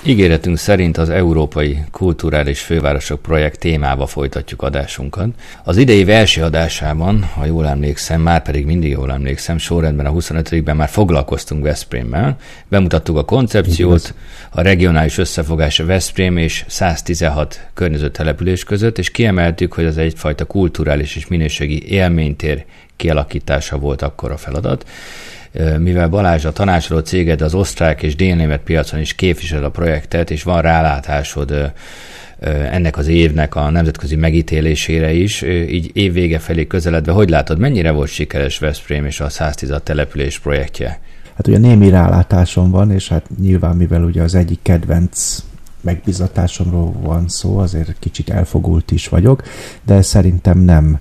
Ígéretünk szerint az Európai Kulturális Fővárosok projekt témába folytatjuk adásunkat. Az idei első adásában, ha jól emlékszem, már pedig mindig jól emlékszem, sorrendben a 25-ben már foglalkoztunk Veszprémmel. Bemutattuk a koncepciót, a regionális összefogás a Veszprém és 116 környező település között, és kiemeltük, hogy az egyfajta kulturális és minőségi élménytér kialakítása volt akkor a feladat mivel Balázs a tanácsoló céged az osztrák és délnémet piacon is képvisel a projektet, és van rálátásod ennek az évnek a nemzetközi megítélésére is, így évvége felé közeledve, hogy látod, mennyire volt sikeres Veszprém és a 110 település projektje? Hát ugye némi rálátásom van, és hát nyilván mivel ugye az egyik kedvenc megbizatásomról van szó, azért kicsit elfogult is vagyok, de szerintem nem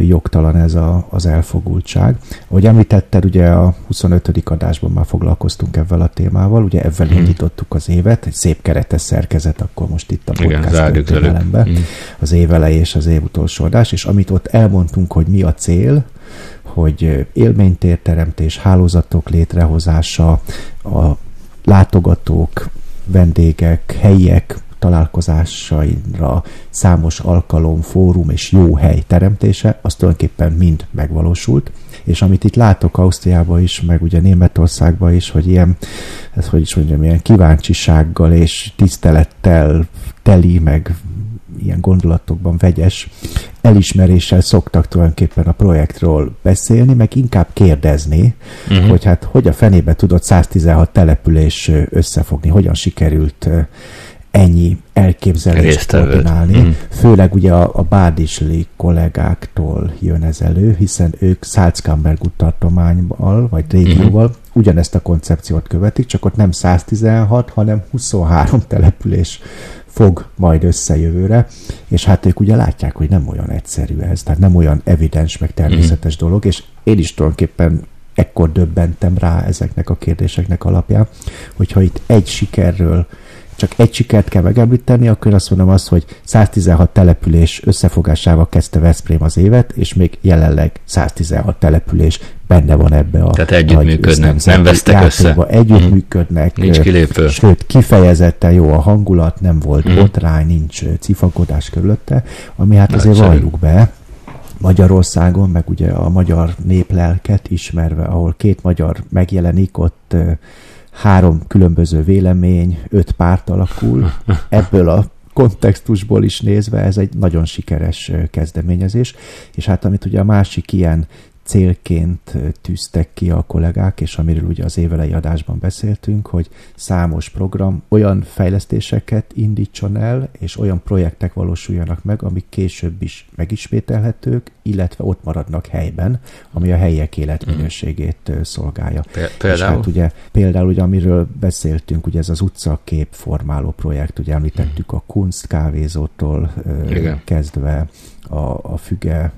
jogtalan ez a, az elfogultság. Ahogy említetted, ugye a 25. adásban már foglalkoztunk ebben a témával, ugye ebben hmm. indítottuk az évet, egy szép keretes szerkezet, akkor most itt a podcast hmm. az év elejé és az év utolsó adás, és amit ott elmondtunk, hogy mi a cél, hogy élménytérteremtés, hálózatok létrehozása, a látogatók vendégek, helyiek találkozásaira számos alkalom, fórum és jó hely teremtése, az tulajdonképpen mind megvalósult. És amit itt látok Ausztriában is, meg ugye Németországban is, hogy ilyen, ez hogy is mondjam, ilyen kíváncsisággal és tisztelettel teli, meg ilyen gondolatokban vegyes elismeréssel szoktak tulajdonképpen a projektről beszélni, meg inkább kérdezni, uh-huh. hogy hát hogy a fenébe tudott 116 település összefogni, hogyan sikerült ennyi elképzelést koordinálni. Mm. Főleg ugye a, a Bádisli kollégáktól jön ez elő, hiszen ők Salzkammergut tartományban, vagy régióval mm. ugyanezt a koncepciót követik, csak ott nem 116, hanem 23 település fog majd összejövőre, és hát ők ugye látják, hogy nem olyan egyszerű ez, tehát nem olyan evidens, meg természetes mm. dolog, és én is tulajdonképpen ekkor döbbentem rá ezeknek a kérdéseknek alapján, hogyha itt egy sikerről csak egy sikert kell megemlíteni, akkor azt mondom azt, hogy 116 település összefogásával kezdte Veszprém az évet, és még jelenleg 116 település benne van ebbe a Tehát együttműködnek, nem vesztek össze. Együttműködnek. Mm. Nincs kilépő. Sőt, kifejezetten jó a hangulat, nem volt mm. botrány, nincs cifakodás körülötte, ami hát Nagyszerű. azért valljuk be, Magyarországon, meg ugye a magyar néplelket ismerve, ahol két magyar megjelenik, ott három különböző vélemény, öt párt alakul. Ebből a kontextusból is nézve ez egy nagyon sikeres kezdeményezés, és hát amit ugye a másik ilyen célként tűztek ki a kollégák, és amiről ugye az évelei adásban beszéltünk, hogy számos program olyan fejlesztéseket indítson el, és olyan projektek valósuljanak meg, amik később is megismételhetők, illetve ott maradnak helyben, ami a helyiek életminőségét szolgálja. Például? És hát ugye, például ugye, amiről beszéltünk, ugye ez az utcakép formáló projekt, ugye említettük a Kunst kávézótól Igen. kezdve a, a füge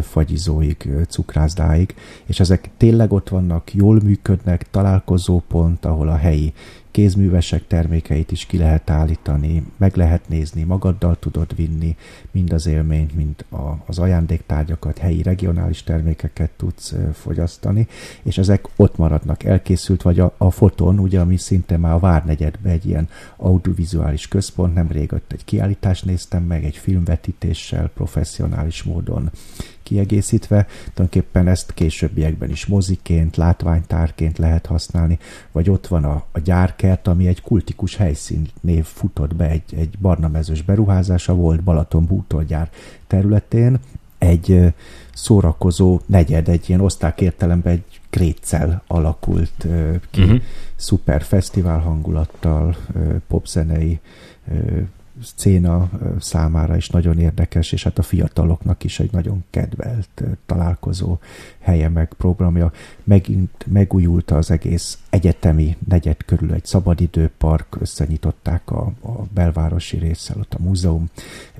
fagyizóig, cukrászdáig, és ezek tényleg ott vannak, jól működnek, találkozópont, ahol a helyi kézművesek termékeit is ki lehet állítani, meg lehet nézni, magaddal tudod vinni mind az élményt, mind a, az ajándéktárgyakat, helyi regionális termékeket tudsz fogyasztani, és ezek ott maradnak. Elkészült, vagy a, a foton, ugye, ami szinte már a Várnegyedben egy ilyen audiovizuális központ, nemrég ott egy kiállítást néztem meg, egy filmvetítéssel professzionális módon kiegészítve, tulajdonképpen ezt későbbiekben is moziként, látványtárként lehet használni, vagy ott van a, a gyárkert, ami egy kultikus helyszín név futott be, egy, egy barnamezős beruházása volt Balaton bútorgyár területén, egy szórakozó negyed, egy ilyen oszták értelemben egy kréccel alakult ki, uh-huh. szuper fesztivál hangulattal, popzenei széna számára is nagyon érdekes, és hát a fiataloknak is egy nagyon kedvelt találkozó helye meg programja. Megint megújult az egész egyetemi negyed körül egy szabadidőpark, összenyitották a, a belvárosi résszel, ott a múzeum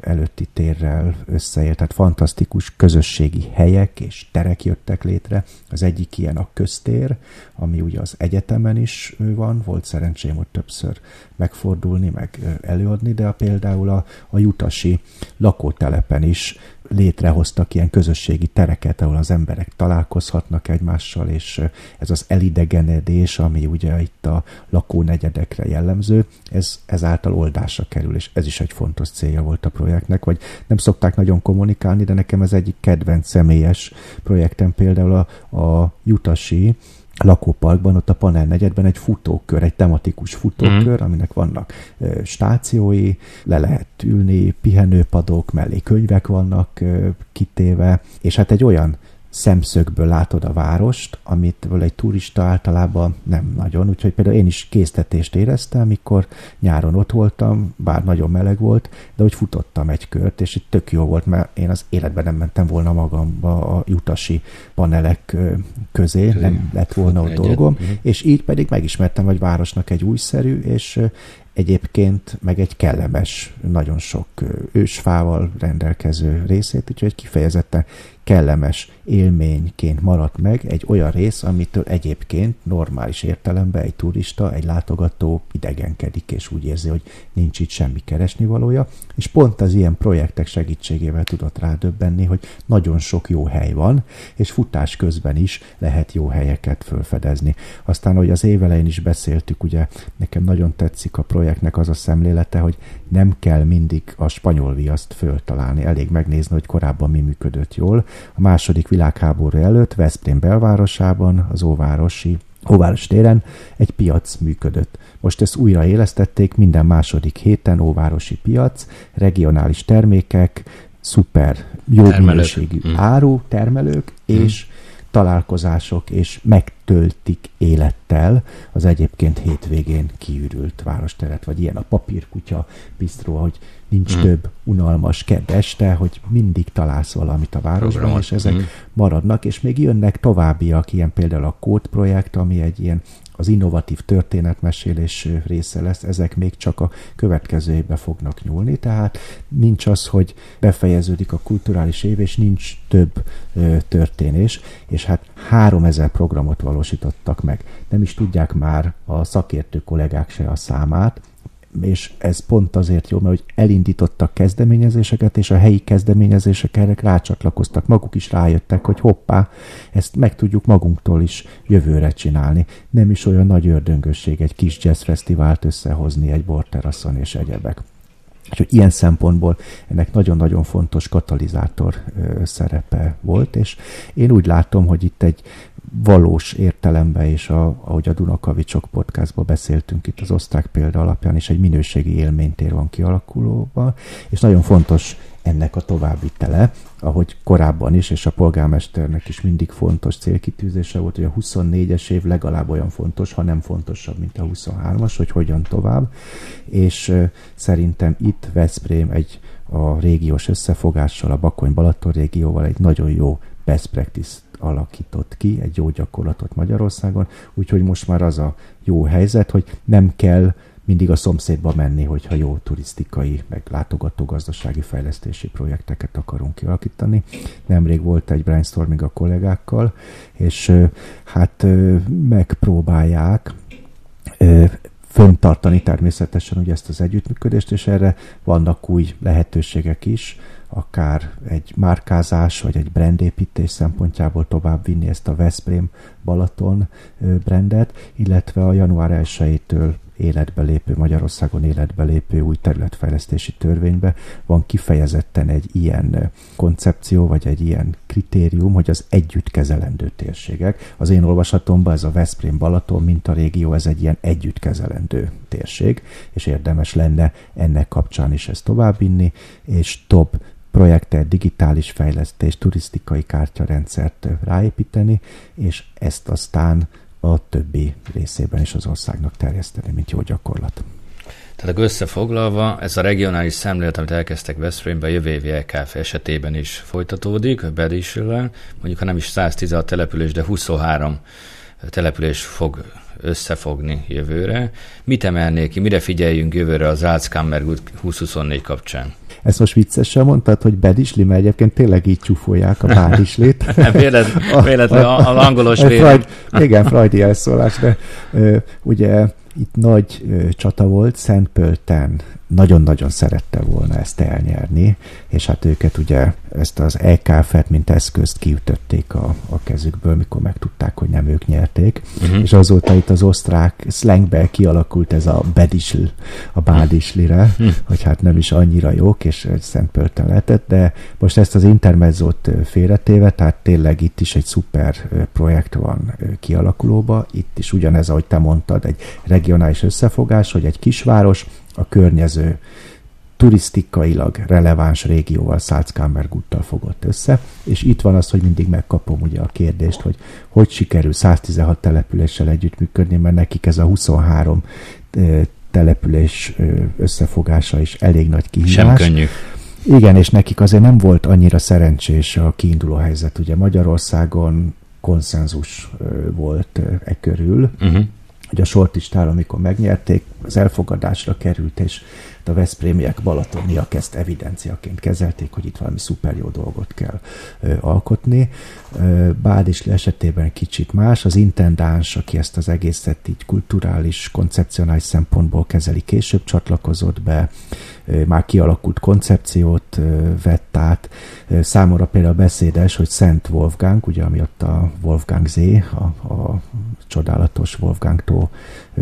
előtti térrel összeért, tehát fantasztikus közösségi helyek és terek jöttek létre. Az egyik ilyen a köztér, ami ugye az egyetemen is van, volt szerencsém ott többször megfordulni, meg előadni, de a, például a, a jutasi lakótelepen is létrehoztak ilyen közösségi tereket, ahol az emberek találkozhatnak egymással, és ez az elidegenedés, ami ugye itt a lakónegyedekre jellemző, ez ezáltal oldásra kerül, és ez is egy fontos célja volt a projektnek, vagy nem szokták nagyon kommunikálni, de nekem ez egyik kedvenc személyes projektem például a, a Jutasi, lakóparkban, ott a panel negyedben egy futókör, egy tematikus futókör, mm. aminek vannak ö, stációi, le lehet ülni, pihenőpadok, mellé könyvek vannak ö, kitéve, és hát egy olyan szemszögből látod a várost, amit egy turista általában nem nagyon, úgyhogy például én is késztetést éreztem, mikor nyáron ott voltam, bár nagyon meleg volt, de hogy futottam egy kört, és itt tök jó volt, mert én az életben nem mentem volna magamba a jutasi panelek közé, nem lett volna ott dolgom, mhm. és így pedig megismertem, hogy városnak egy újszerű, és egyébként meg egy kellemes, nagyon sok ősfával rendelkező részét, úgyhogy kifejezetten kellemes élményként maradt meg egy olyan rész, amitől egyébként normális értelemben egy turista, egy látogató idegenkedik, és úgy érzi, hogy nincs itt semmi keresni valója, és pont az ilyen projektek segítségével tudott rádöbbenni, hogy nagyon sok jó hely van, és futás közben is lehet jó helyeket fölfedezni. Aztán, hogy az évelején is beszéltük, ugye nekem nagyon tetszik a projektnek az a szemlélete, hogy nem kell mindig a spanyol viaszt föltalálni, elég megnézni, hogy korábban mi működött jól. A második világháború előtt Veszprém belvárosában, az Óvárosi Óváros téren egy piac működött. Most ezt újra élesztették, minden második héten óvárosi piac, regionális termékek, szuper jó minőségű mm. áru, termelők, mm. és találkozások, és megtöltik élettel az egyébként hétvégén kiürült városteret, vagy ilyen a papírkutya bistró, hogy nincs mm. több unalmas kedd este, hogy mindig találsz valamit a városban, Programot. és ezek mm. maradnak, és még jönnek továbbiak, ilyen például a Kód projekt, ami egy ilyen az innovatív történetmesélés része lesz, ezek még csak a következő évbe fognak nyúlni, tehát nincs az, hogy befejeződik a kulturális év, és nincs több ö, történés, és hát 3000 programot valósítottak meg. Nem is tudják már a szakértő kollégák se a számát, és ez pont azért jó, mert hogy elindítottak kezdeményezéseket, és a helyi kezdeményezések erre rácsatlakoztak. Maguk is rájöttek, hogy hoppá, ezt meg tudjuk magunktól is jövőre csinálni. Nem is olyan nagy ördöngösség egy kis jazzfesztivált összehozni egy borteraszon és egyebek. Úgyhogy ilyen szempontból ennek nagyon-nagyon fontos katalizátor szerepe volt, és én úgy látom, hogy itt egy valós értelemben, és a, ahogy a Dunakavicsok podcastban beszéltünk itt az osztrák példa alapján, is egy minőségi élménytér van kialakulóban, és nagyon fontos ennek a továbbvitele, ahogy korábban is, és a polgármesternek is mindig fontos célkitűzése volt, hogy a 24-es év legalább olyan fontos, ha nem fontosabb, mint a 23-as, hogy hogyan tovább, és szerintem itt Veszprém egy a régiós összefogással, a Bakony-Balaton régióval egy nagyon jó best practice alakított ki, egy jó gyakorlatot Magyarországon, úgyhogy most már az a jó helyzet, hogy nem kell mindig a szomszédba menni, hogyha jó turisztikai, meg látogató gazdasági fejlesztési projekteket akarunk kialakítani. Nemrég volt egy brainstorming a kollégákkal, és hát megpróbálják föntartani természetesen ugye ezt az együttműködést, és erre vannak új lehetőségek is, akár egy márkázás, vagy egy brandépítés szempontjából tovább vinni ezt a Veszprém Balaton brandet, illetve a január 1-től életbe lépő, Magyarországon életbe lépő új területfejlesztési törvénybe van kifejezetten egy ilyen koncepció, vagy egy ilyen kritérium, hogy az együtt kezelendő térségek. Az én olvasatomban ez a Veszprém Balaton, mint a régió, ez egy ilyen együtt kezelendő térség, és érdemes lenne ennek kapcsán is ezt továbbvinni, és több projektet, digitális fejlesztés, turisztikai kártyarendszert ráépíteni, és ezt aztán a többi részében is az országnak terjeszteni, mint jó gyakorlat. Tehát összefoglalva, ez a regionális szemlélet, amit elkezdtek Veszprémbe, jövő évi LKF esetében is folytatódik, Bedisről, mondjuk ha nem is 116 település, de 23 település fog összefogni jövőre. Mit emelnék ki, mire figyeljünk jövőre az Alzheimer 2024 kapcsán? Ezt most viccesen mondtad, hogy bedisli, mert egyébként tényleg így csúfolják a bádislit. [laughs] véletlenül véletlen, a, a, a angolos Freud, Igen, Freudi elszólás, de ö, ugye itt nagy ö, csata volt Szentpölten nagyon-nagyon szerette volna ezt elnyerni, és hát őket ugye ezt az EKF-et, mint eszközt kiütötték a, a kezükből, mikor megtudták, hogy nem ők nyerték, uh-huh. és azóta itt az osztrák slangbe kialakult ez a bedisl, a bádislire, uh-huh. hogy hát nem is annyira jók, és szentpölten lehetett, de most ezt az intermezzót félretéve, tehát tényleg itt is egy szuper projekt van kialakulóba, itt is ugyanez, ahogy te mondtad, egy regionális összefogás, hogy egy kisváros a környező turisztikailag releváns régióval, Salzkammerguttal fogott össze, és itt van az, hogy mindig megkapom ugye a kérdést, hogy hogy sikerül 116 településsel együttműködni, mert nekik ez a 23 település összefogása is elég nagy kihívás. Sem könnyű. Igen, és nekik azért nem volt annyira szerencsés a kiinduló helyzet. Ugye Magyarországon konszenzus volt e körül, uh-huh hogy a sortistál, amikor megnyerték, az elfogadásra került, és a Veszprémiek balatoniak ezt evidenciaként kezelték, hogy itt valami szuper jó dolgot kell ö, alkotni. Bádisli esetében kicsit más, az intendáns, aki ezt az egészet így kulturális, koncepcionális szempontból kezeli, később csatlakozott be, már kialakult koncepciót vett át. Számomra például beszédes, hogy Szent Wolfgang, ugye ami ott a Wolfgang Z, a, a csodálatos Wolfgang tó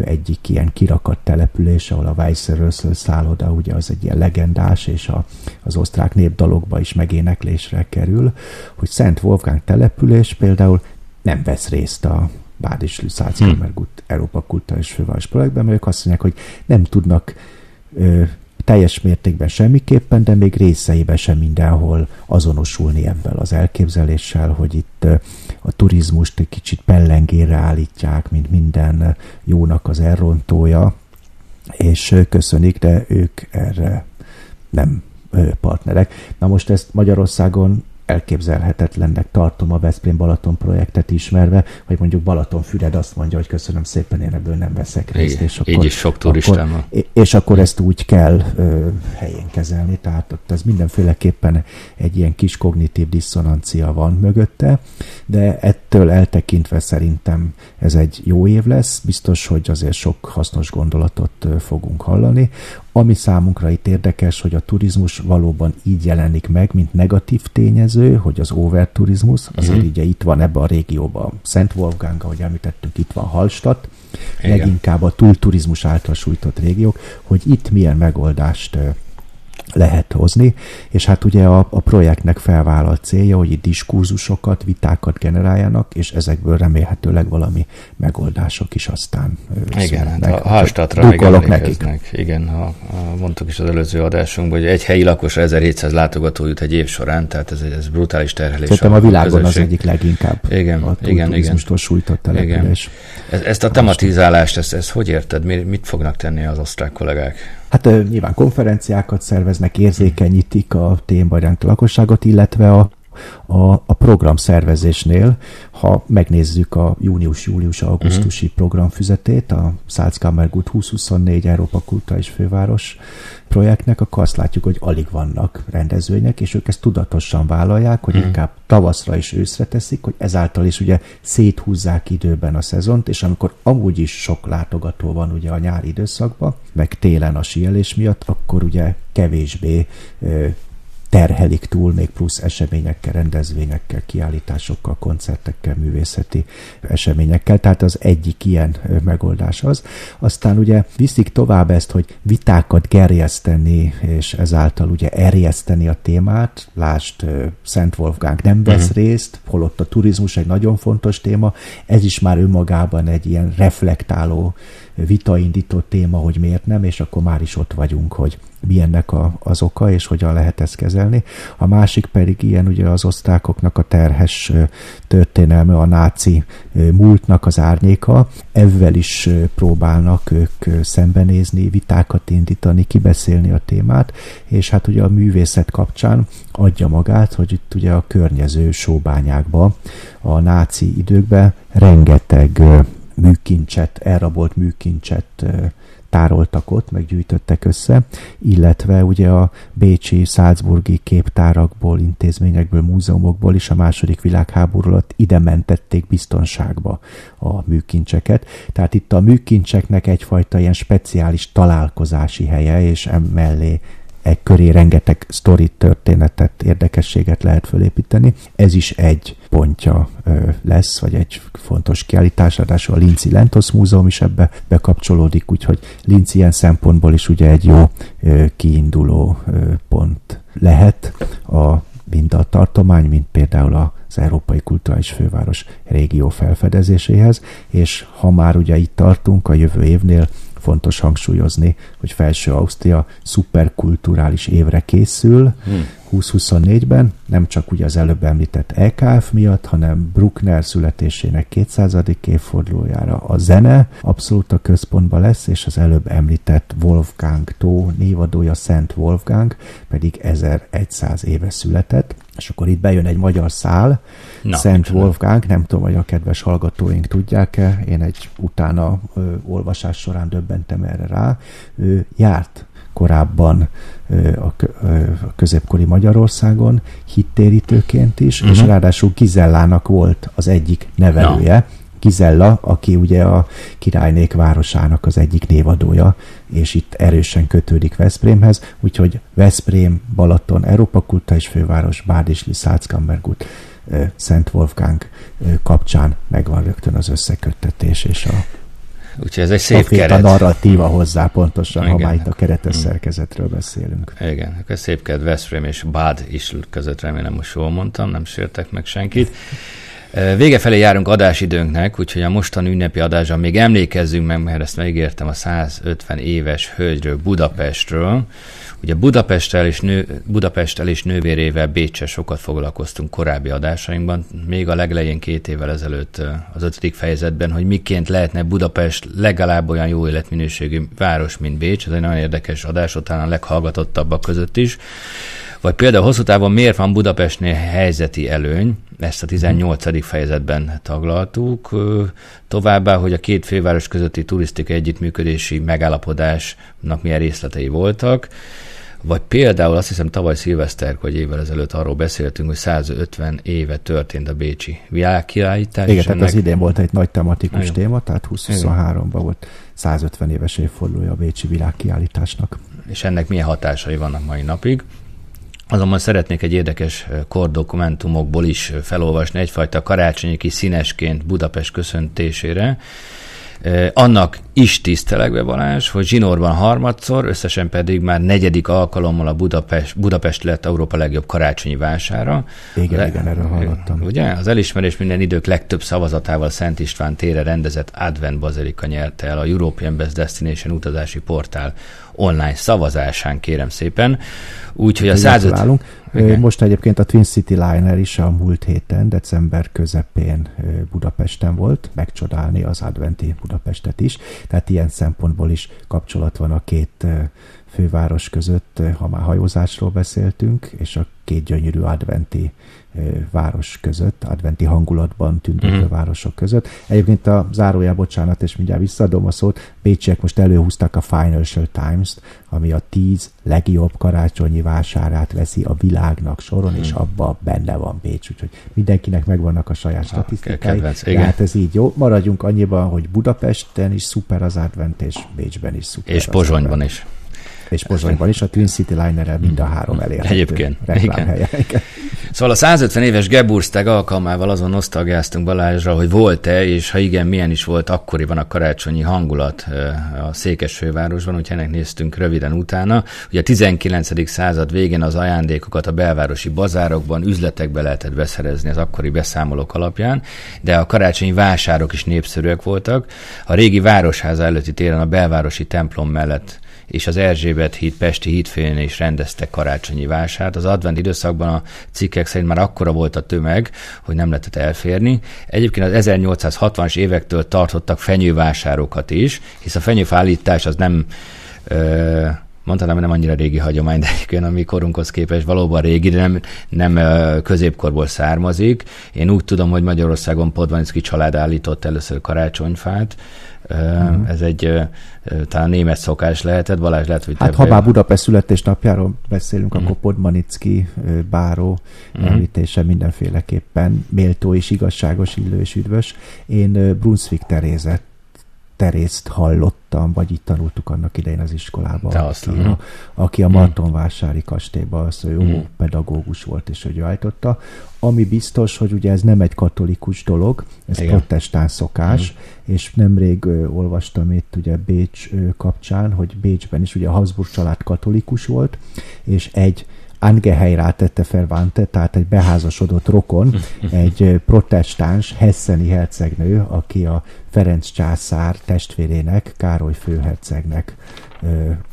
egyik ilyen kirakat település, ahol a Weisseröszl szálloda ugye az egy ilyen legendás, és a, az osztrák népdalokba is megéneklésre kerül, hogy Szent Wolfgang település például nem vesz részt a Bádis Salzkammergut hmm. Európa Kulturális Főváros projektben, mert ők azt mondják, hogy nem tudnak teljes mértékben semmiképpen, de még részeiben sem mindenhol azonosulni ebben az elképzeléssel, hogy itt a turizmust egy kicsit pellengére állítják, mint minden jónak az elrontója, és köszönik, de ők erre nem partnerek. Na most ezt Magyarországon elképzelhetetlennek tartom a Veszprém Balaton projektet ismerve, hogy mondjuk Balaton Füred azt mondja, hogy köszönöm szépen, én ebből nem veszek részt. Igen, és akkor, így is sok turistám És akkor ezt úgy kell ö, helyén kezelni, tehát ott ez mindenféleképpen egy ilyen kis kognitív diszonancia van mögötte, de ettől eltekintve szerintem ez egy jó év lesz, biztos, hogy azért sok hasznos gondolatot fogunk hallani. Ami számunkra itt érdekes, hogy a turizmus valóban így jelenik meg, mint negatív tényező, hogy az overturizmus, azért uh-huh. ugye itt van ebbe a régióban Szent Wolfgang, ahogy említettünk, itt van Hallstatt, Igen. leginkább a túlturizmus által sújtott régiók, hogy itt milyen megoldást lehet hozni, és hát ugye a, a projektnek felvállalt célja, hogy itt diskurzusokat, vitákat generáljanak, és ezekből remélhetőleg valami megoldások is aztán Igen, hát a Hallstattra megemlékeznek. Igen, ha, ha mondtuk is az előző adásunkban, hogy egy helyi lakos 1700 látogató jut egy év során, tehát ez, ez brutális terhelés. Szerintem a világon közösség. az egyik leginkább igen, a igen, igen. sújtott település. Igen. Ezt a tematizálást, ezt, ezt hogy érted? Mit fognak tenni az osztrák kollégák? Hát nyilván konferenciákat szerveznek, érzékenyítik a témbaránk lakosságot, illetve a a, a program szervezésnél, ha megnézzük a június-július-augusztusi uh-huh. programfüzetét, a Salzkammergut 2024 Európa Kulturális Főváros projektnek, akkor azt látjuk, hogy alig vannak rendezvények, és ők ezt tudatosan vállalják, hogy uh-huh. inkább tavaszra és őszre teszik, hogy ezáltal is ugye széthúzzák időben a szezont, és amikor amúgy is sok látogató van ugye a nyári időszakban, meg télen a síelés miatt, akkor ugye kevésbé terhelik túl még plusz eseményekkel, rendezvényekkel, kiállításokkal, koncertekkel, művészeti eseményekkel. Tehát az egyik ilyen megoldás az. Aztán ugye viszik tovább ezt, hogy vitákat gerjeszteni, és ezáltal ugye erjeszteni a témát. Lást, Szent Wolfgang nem vesz uh-huh. részt, holott a turizmus egy nagyon fontos téma. Ez is már önmagában egy ilyen reflektáló vitaindító téma, hogy miért nem, és akkor már is ott vagyunk, hogy mi a, az oka, és hogyan lehet ezt kezelni. A másik pedig ilyen ugye az osztrákoknak a terhes történelme, a náci múltnak az árnyéka. Ezzel is próbálnak ők szembenézni, vitákat indítani, kibeszélni a témát, és hát ugye a művészet kapcsán adja magát, hogy itt ugye a környező sóbányákban, a náci időkben rengeteg műkincset, elrabolt műkincset tároltak ott, meg gyűjtöttek össze, illetve ugye a bécsi, Salzburgi képtárakból, intézményekből, múzeumokból is a második világháború alatt ide mentették biztonságba a műkincseket. Tehát itt a műkincseknek egyfajta ilyen speciális találkozási helye, és emellé e köré rengeteg sztorit, történetet, érdekességet lehet fölépíteni. Ez is egy pontja lesz, vagy egy fontos kiállítás, ráadásul a Linci Lentos Múzeum is ebbe bekapcsolódik, úgyhogy Linz ilyen szempontból is ugye egy jó kiinduló pont lehet a mind a tartomány, mint például az Európai Kulturális Főváros régió felfedezéséhez, és ha már ugye itt tartunk a jövő évnél, fontos hangsúlyozni, hogy Felső Ausztria szuperkulturális évre készül hmm. 2024-ben, nem csak ugye az előbb említett EKF miatt, hanem Bruckner születésének 200. évfordulójára a zene abszolút a központban lesz, és az előbb említett Wolfgang Tó névadója Szent Wolfgang pedig 1100 éve született, és akkor itt bejön egy magyar szál, Na, Szent Wolfgang, nem tudom, hogy a kedves hallgatóink tudják-e, én egy utána ö, olvasás során döbbentem erre rá, ő járt korábban ö, a, ö, a középkori Magyarországon hittérítőként is, uh-huh. és mhm. ráadásul Gizellának volt az egyik nevelője, Na. Gizella, aki ugye a királynék városának az egyik névadója, és itt erősen kötődik Veszprémhez, úgyhogy Veszprém, Balaton, Európa Kulta és főváros, Bádisli, Salzkammergut, Szent Wolfgang kapcsán megvan rögtön az összeköttetés és a Úgyhogy ez egy szép a keret. A narratíva hozzá pontosan, Igen. ha már itt a keretes mm. szerkezetről beszélünk. Igen, akkor szép keret Veszprém és Bad is között, remélem most jól mondtam, nem sértek meg senkit. Vége felé járunk adásidőnknek, úgyhogy a mostani ünnepi adásra még emlékezzünk meg, mert ezt megígértem a 150 éves hölgyről, Budapestről. Ugye Budapesttel és, nő, Budapesttel és nővérével Bécsel sokat foglalkoztunk korábbi adásainkban, még a legelején két évvel ezelőtt az ötödik fejezetben, hogy miként lehetne Budapest legalább olyan jó életminőségű város, mint Bécs. Ez egy nagyon érdekes adás, talán a leghallgatottabbak között is. Vagy például hosszú távon miért van Budapestnél helyzeti előny, ezt a 18. fejezetben taglaltuk. Továbbá, hogy a két főváros közötti turisztikai együttműködési megállapodásnak milyen részletei voltak. Vagy például azt hiszem tavaly szilveszter, vagy évvel ezelőtt arról beszéltünk, hogy 150 éve történt a Bécsi világkiállítás. Igen, tehát ennek... az idén volt egy nagy tematikus Igen. téma, tehát 2023-ban volt 150 éves évfordulója a Bécsi világkiállításnak. És ennek milyen hatásai vannak mai napig. Azonban szeretnék egy érdekes kordokumentumokból is felolvasni egyfajta karácsonyi kis színesként Budapest köszöntésére, annak is tisztelek Balázs, hogy Zsinórban harmadszor, összesen pedig már negyedik alkalommal a Budapest, Budapest lett Európa legjobb karácsonyi vására. Igen, Le, igen, erről hallottam. Ugye? Az elismerés minden idők legtöbb szavazatával Szent István tére rendezett Advent Bazilika nyerte el a European Best Destination utazási portál online szavazásán, kérem szépen. Úgyhogy a 150... Igen. Most egyébként a Twin City Liner is a múlt héten, december közepén Budapesten volt, megcsodálni az adventi Budapestet is, tehát ilyen szempontból is kapcsolat van a két főváros között, ha már hajózásról beszéltünk, és a két gyönyörű adventi város között, adventi hangulatban tüntető mm-hmm. városok között. Egyébként a zárójá, bocsánat, és mindjárt visszaadom a szót, Bécsiek most előhúztak a Financial Times-t, ami a tíz legjobb karácsonyi vásárát veszi a világnak soron, mm. és abban benne van Bécs, úgyhogy mindenkinek megvannak a saját ah, statisztikái. Hát ez így jó. Maradjunk annyiban, hogy Budapesten is szuper az advent, és Bécsben is szuper És Pozsonyban is és Pozsonyban is, a Twin City Liner-rel mind a három elérhető Egyébként. Igen. Szóval a 150 éves Gebursztag alkalmával azon nosztalgiáztunk Balázsra, hogy volt-e, és ha igen, milyen is volt akkoriban a karácsonyi hangulat a Székesfővárosban, úgyhogy ennek néztünk röviden utána. Ugye a 19. század végén az ajándékokat a belvárosi bazárokban, üzletekbe lehetett beszerezni az akkori beszámolók alapján, de a karácsonyi vásárok is népszerűek voltak. A régi városháza előtti téren a belvárosi templom mellett és az Erzsébet híd Pesti hídfélén is rendeztek karácsonyi vásárt. Az advent időszakban a cikkek szerint már akkora volt a tömeg, hogy nem lehetett elférni. Egyébként az 1860-as évektől tartottak fenyővásárokat is, hisz a fenyőfállítás az nem ö, mondhatnám, nem annyira régi hagyomány, de egyébként ami korunkhoz képest valóban régi, de nem, nem középkorból származik. Én úgy tudom, hogy Magyarországon Podvanicki család állított először karácsonyfát, Mm. Ez egy talán német szokás lehetett, Balázs lehet, hogy Hát ha már Budapest születésnapjáról beszélünk, mm. akkor Podmanicki báró mm. említése mindenféleképpen méltó és igazságos, illő és üdvös. Én Brunswick Terézet Terészt hallottam, vagy itt tanultuk annak idején az iskolában, aki, a, aki a Martonvásári kastélyban az jó mm. pedagógus volt, és hogy ő állította. Ami biztos, hogy ugye ez nem egy katolikus dolog, ez Igen. protestáns szokás, mm. és nemrég ö, olvastam itt ugye Bécs ö, kapcsán, hogy Bécsben is ugye a Habsburg család katolikus volt, és egy Angehely tette Fervante, tehát egy beházasodott rokon, [laughs] egy protestáns hesseni hercegnő, aki a Ferenc császár testvérének, Károly főhercegnek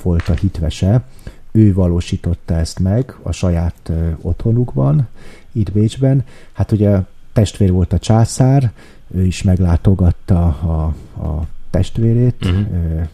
volt a hitvese. Ő valósította ezt meg a saját otthonukban, itt Bécsben. Hát ugye testvér volt a császár, ő is meglátogatta a, a testvérét, uh-huh.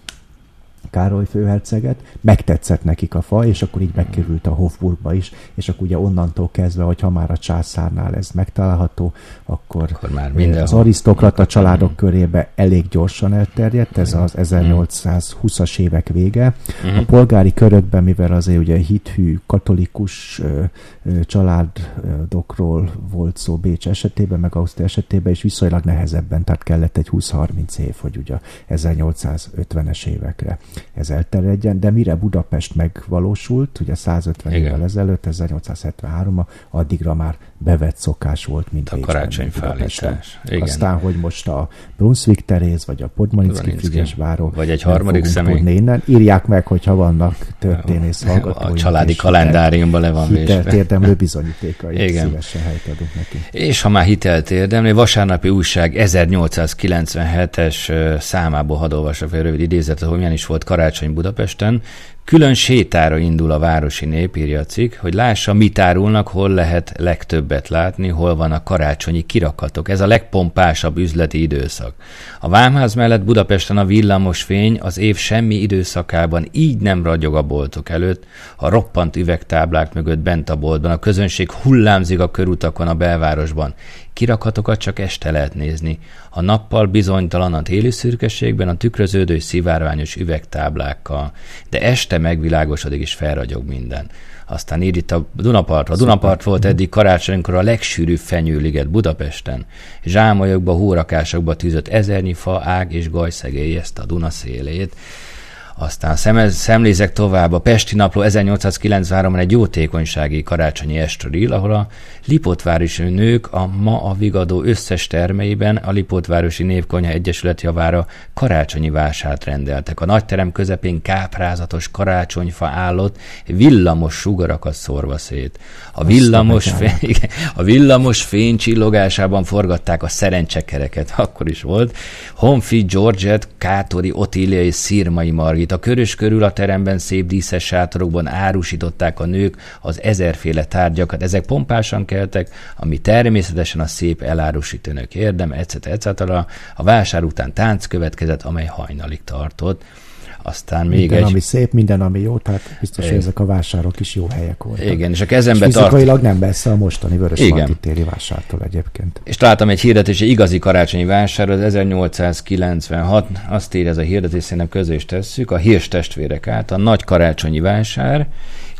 Károly főherceget, megtetszett nekik a fa, és akkor így megkerült a Hofburgba is, és akkor ugye onnantól kezdve, hogy ha már a császárnál ez megtalálható, akkor, akkor már minden az arisztokrata családok körébe elég gyorsan elterjedt, ez az 1820-as évek vége. A polgári körökben, mivel azért ugye hithű katolikus családokról volt szó Bécs esetében, meg Ausztria esetében, és viszonylag nehezebben, tehát kellett egy 20-30 év, hogy ugye 1850-es évekre ez elterjedjen, de mire Budapest megvalósult, ugye 150 Igen. évvel ezelőtt, 1873 addigra már bevett szokás volt, mint a karácsonyfállítás. Igen. Aztán, hogy most a Brunswick Teréz, vagy a Podmanicki Füzesváró, vagy egy harmadik személy. Innen. Írják meg, hogyha vannak történész hallgatóink. A családi kalendáriumban le van Hitelt érdemlő bizonyítékai. Igen. Szívesen helyt adunk neki. És ha már hitelt érdemlő, vasárnapi újság 1897-es számából hadd olvasok egy rövid idézetet, hogy milyen is volt karácsony Budapesten. Külön sétára indul a városi nép, írja a cikk, hogy lássa, mit árulnak, hol lehet legtöbbet látni, hol van a karácsonyi kirakatok. Ez a legpompásabb üzleti időszak. A Vámház mellett Budapesten a villamos fény az év semmi időszakában így nem ragyog a boltok előtt, a roppant üvegtáblák mögött bent a boltban, a közönség hullámzik a körutakon a belvárosban. Kirakatokat csak este lehet nézni. A nappal bizonytalan a téli szürkeségben a tükröződő szivárványos üvegtáblákkal. De este megvilágosodik és felragyog minden. Aztán ír itt a Dunapartra. A Dunapart volt eddig karácsonykor a legsűrűbb fenyőliget Budapesten. Zsámolyokba, hórakásokba tűzött ezernyi fa, ág és gaj ezt a Duna szélét. Aztán szemez, szemlézek tovább a Pesti Napló 1893-ban egy jótékonysági karácsonyi estről, ahol a Lipotvárosi nők a ma a Vigadó összes termeiben a Lipotvárosi Névkonyha Egyesület javára karácsonyi vásárt rendeltek. A nagyterem közepén káprázatos karácsonyfa állott, villamos sugarakat szorva szét. A villamos, fény, [laughs] a villamos fény csillogásában forgatták a szerencsekereket, [laughs] akkor is volt. Honfi, Georgette, Kátori, Otília és Szirmai Margit. A körös körül a teremben szép díszes sátorokban árusították a nők az ezerféle tárgyakat. Ezek pompásan keltek, ami természetesen a szép elárusítőnök érdem, etc. etc. A vásár után tánc következett, amely hajnalig tartott. Aztán még minden, egy... ami szép, minden, ami jó, tehát biztos, hogy ezek a vásárok is jó helyek voltak. Igen, és a kezembe és fizikailag tart... nem messze a mostani Vörös Igen. téli vásártól egyébként. És találtam egy hirdetés, egy igazi karácsonyi vásár, az 1896, azt írja ez a hirdetés, szerintem közé is tesszük, a Hírs testvérek által, nagy karácsonyi vásár,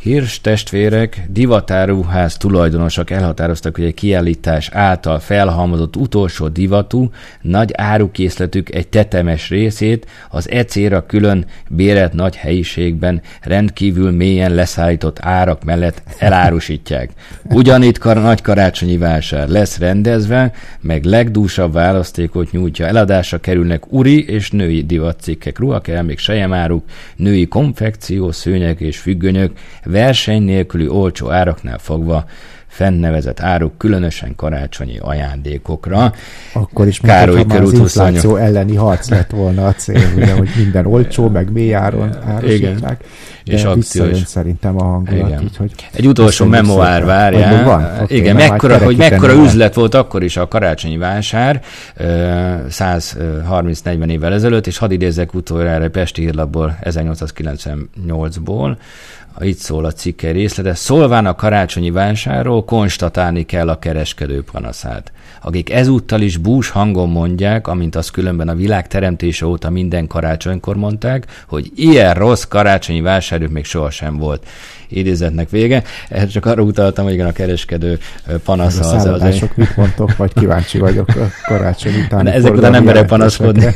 Hírs testvérek, divatáruház tulajdonosok elhatároztak, hogy egy kiállítás által felhalmozott utolsó divatú, nagy árukészletük egy tetemes részét az ecéra külön bérelt nagy helyiségben rendkívül mélyen leszállított árak mellett elárusítják. Ugyanitt kar- nagy karácsonyi vásár lesz rendezve, meg legdúsabb választékot nyújtja. Eladásra kerülnek uri és női divatcikkek, ruhakelmék, sejemáruk, női konfekció, szőnyek és függönyök, verseny nélküli olcsó áraknál fogva fennnevezett áruk, különösen karácsonyi ajándékokra. Akkor is, Károly már az infláció elleni harc lett volna a cél, ugye, hogy minden olcsó, meg mély áron [laughs] árusítják. De és akciós. szerintem a hangulat. Igen. Így, hogy Egy utolsó memoár várja. Van? Okay, Igen, mekkora, hogy mekkora üzlet volt akkor is a karácsonyi vásár, 130-40 évvel ezelőtt, és hadd idézzek utoljára Pesti hírlapból 1898-ból, itt szól a cikke részlete, szólván a karácsonyi vásárról konstatálni kell a kereskedő panaszát, akik ezúttal is bús hangon mondják, amint az különben a világ teremtése óta minden karácsonykor mondták, hogy ilyen rossz karácsonyi vásárjuk még sohasem volt. Idézetnek vége. Csak arra utaltam, hogy igen, a kereskedő panasza az. Az mit mondtok, vagy kíváncsi vagyok a karácsony után. Ezek után emberek panaszkodni. [laughs]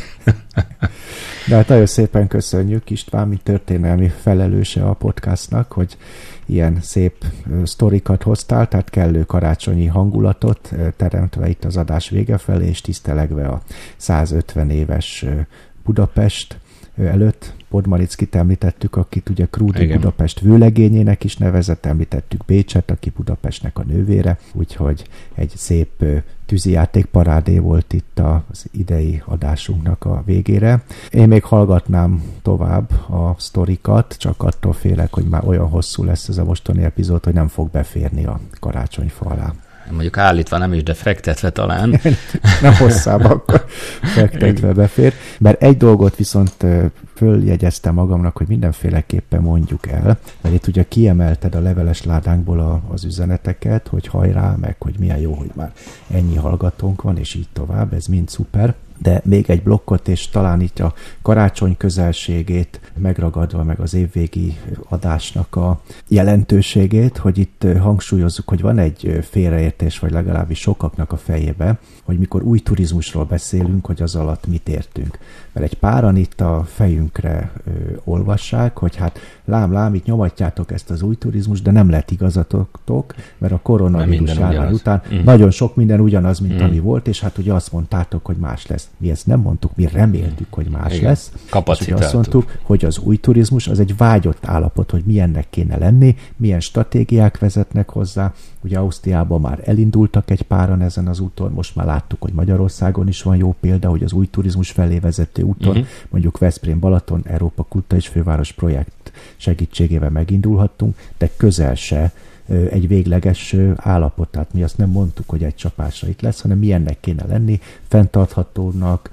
De hát nagyon szépen köszönjük István, mint történelmi felelőse a podcastnak, hogy ilyen szép sztorikat hoztál, tehát kellő karácsonyi hangulatot teremtve itt az adás vége felé, és tisztelegve a 150 éves Budapest előtt. Podmarickit említettük, akit ugye Krúdi Igen. Budapest vőlegényének is nevezett, említettük Bécset, aki Budapestnek a nővére, úgyhogy egy szép tűzijáték parádé volt itt az idei adásunknak a végére. Én még hallgatnám tovább a sztorikat, csak attól félek, hogy már olyan hosszú lesz ez a mostani epizód, hogy nem fog beférni a karácsonyfa alá mondjuk állítva nem is, de fektetve talán. [laughs] nem hosszább, akkor fektetve befér. Mert egy dolgot viszont följegyeztem magamnak, hogy mindenféleképpen mondjuk el, mert itt ugye kiemelted a leveles ládánkból a, az üzeneteket, hogy hajrá, meg hogy milyen jó, hogy már ennyi hallgatónk van, és így tovább, ez mind szuper de még egy blokkot, és talán itt a karácsony közelségét megragadva meg az évvégi adásnak a jelentőségét, hogy itt hangsúlyozzuk, hogy van egy félreértés, vagy legalábbis sokaknak a fejébe, hogy mikor új turizmusról beszélünk, hogy az alatt mit értünk. Mert egy páran itt a fejünkre ö, olvassák, hogy hát lám, lám, itt nyomatjátok ezt az új turizmus, de nem lett igazatotok, mert a koronavírus járvány után mm. nagyon sok minden ugyanaz, mint mm. ami volt, és hát ugye azt mondtátok, hogy más lesz. Mi ezt nem mondtuk, mi reméltük, hogy más Igen. lesz. És azt mondtuk, hogy az új turizmus az egy vágyott állapot, hogy milyennek kéne lenni, milyen stratégiák vezetnek hozzá. Ugye Ausztriában már elindultak egy páran ezen az úton, most már láttuk, hogy Magyarországon is van jó példa, hogy az új turizmus felé vezető úton, uh-huh. mondjuk Veszprém Balaton, Európa Kulta és Főváros projekt segítségével megindulhattunk, de közel se egy végleges állapot. Tehát mi azt nem mondtuk, hogy egy csapásra itt lesz, hanem milyennek kéne lenni, fenntarthatónak,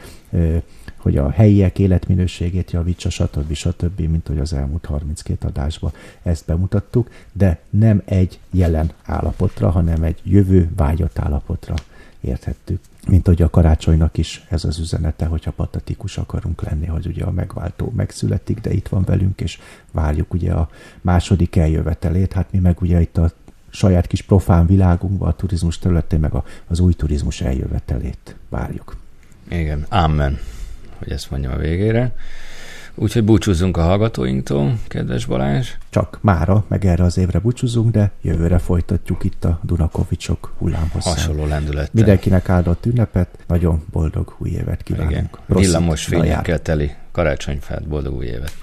hogy a helyiek életminőségét javítsa, stb. stb., mint hogy az elmúlt 32 adásban ezt bemutattuk, de nem egy jelen állapotra, hanem egy jövő vágyott állapotra érthettük. Mint hogy a karácsonynak is ez az üzenete, hogyha patetikus akarunk lenni, hogy ugye a megváltó megszületik, de itt van velünk, és várjuk ugye a második eljövetelét. Hát mi meg ugye itt a saját kis profán világunkban, a turizmus területén, meg a, az új turizmus eljövetelét várjuk. Igen, amen, hogy ezt mondjam a végére. Úgyhogy búcsúzzunk a hallgatóinktól, kedves Balázs. Csak mára, meg erre az évre búcsúzunk, de jövőre folytatjuk itt a Dunakovicsok hullámhosszán. Hasonló lendülettel. Mindenkinek áldott ünnepet, nagyon boldog új évet kívánunk. Igen. Villamos fényekkel teli karácsonyfát, boldog új évet.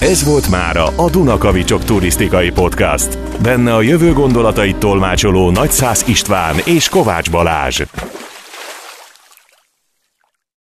Ez volt mára a Dunakavicsok turisztikai podcast. Benne a jövő gondolatait tolmácsoló Nagyszász István és Kovács Balázs.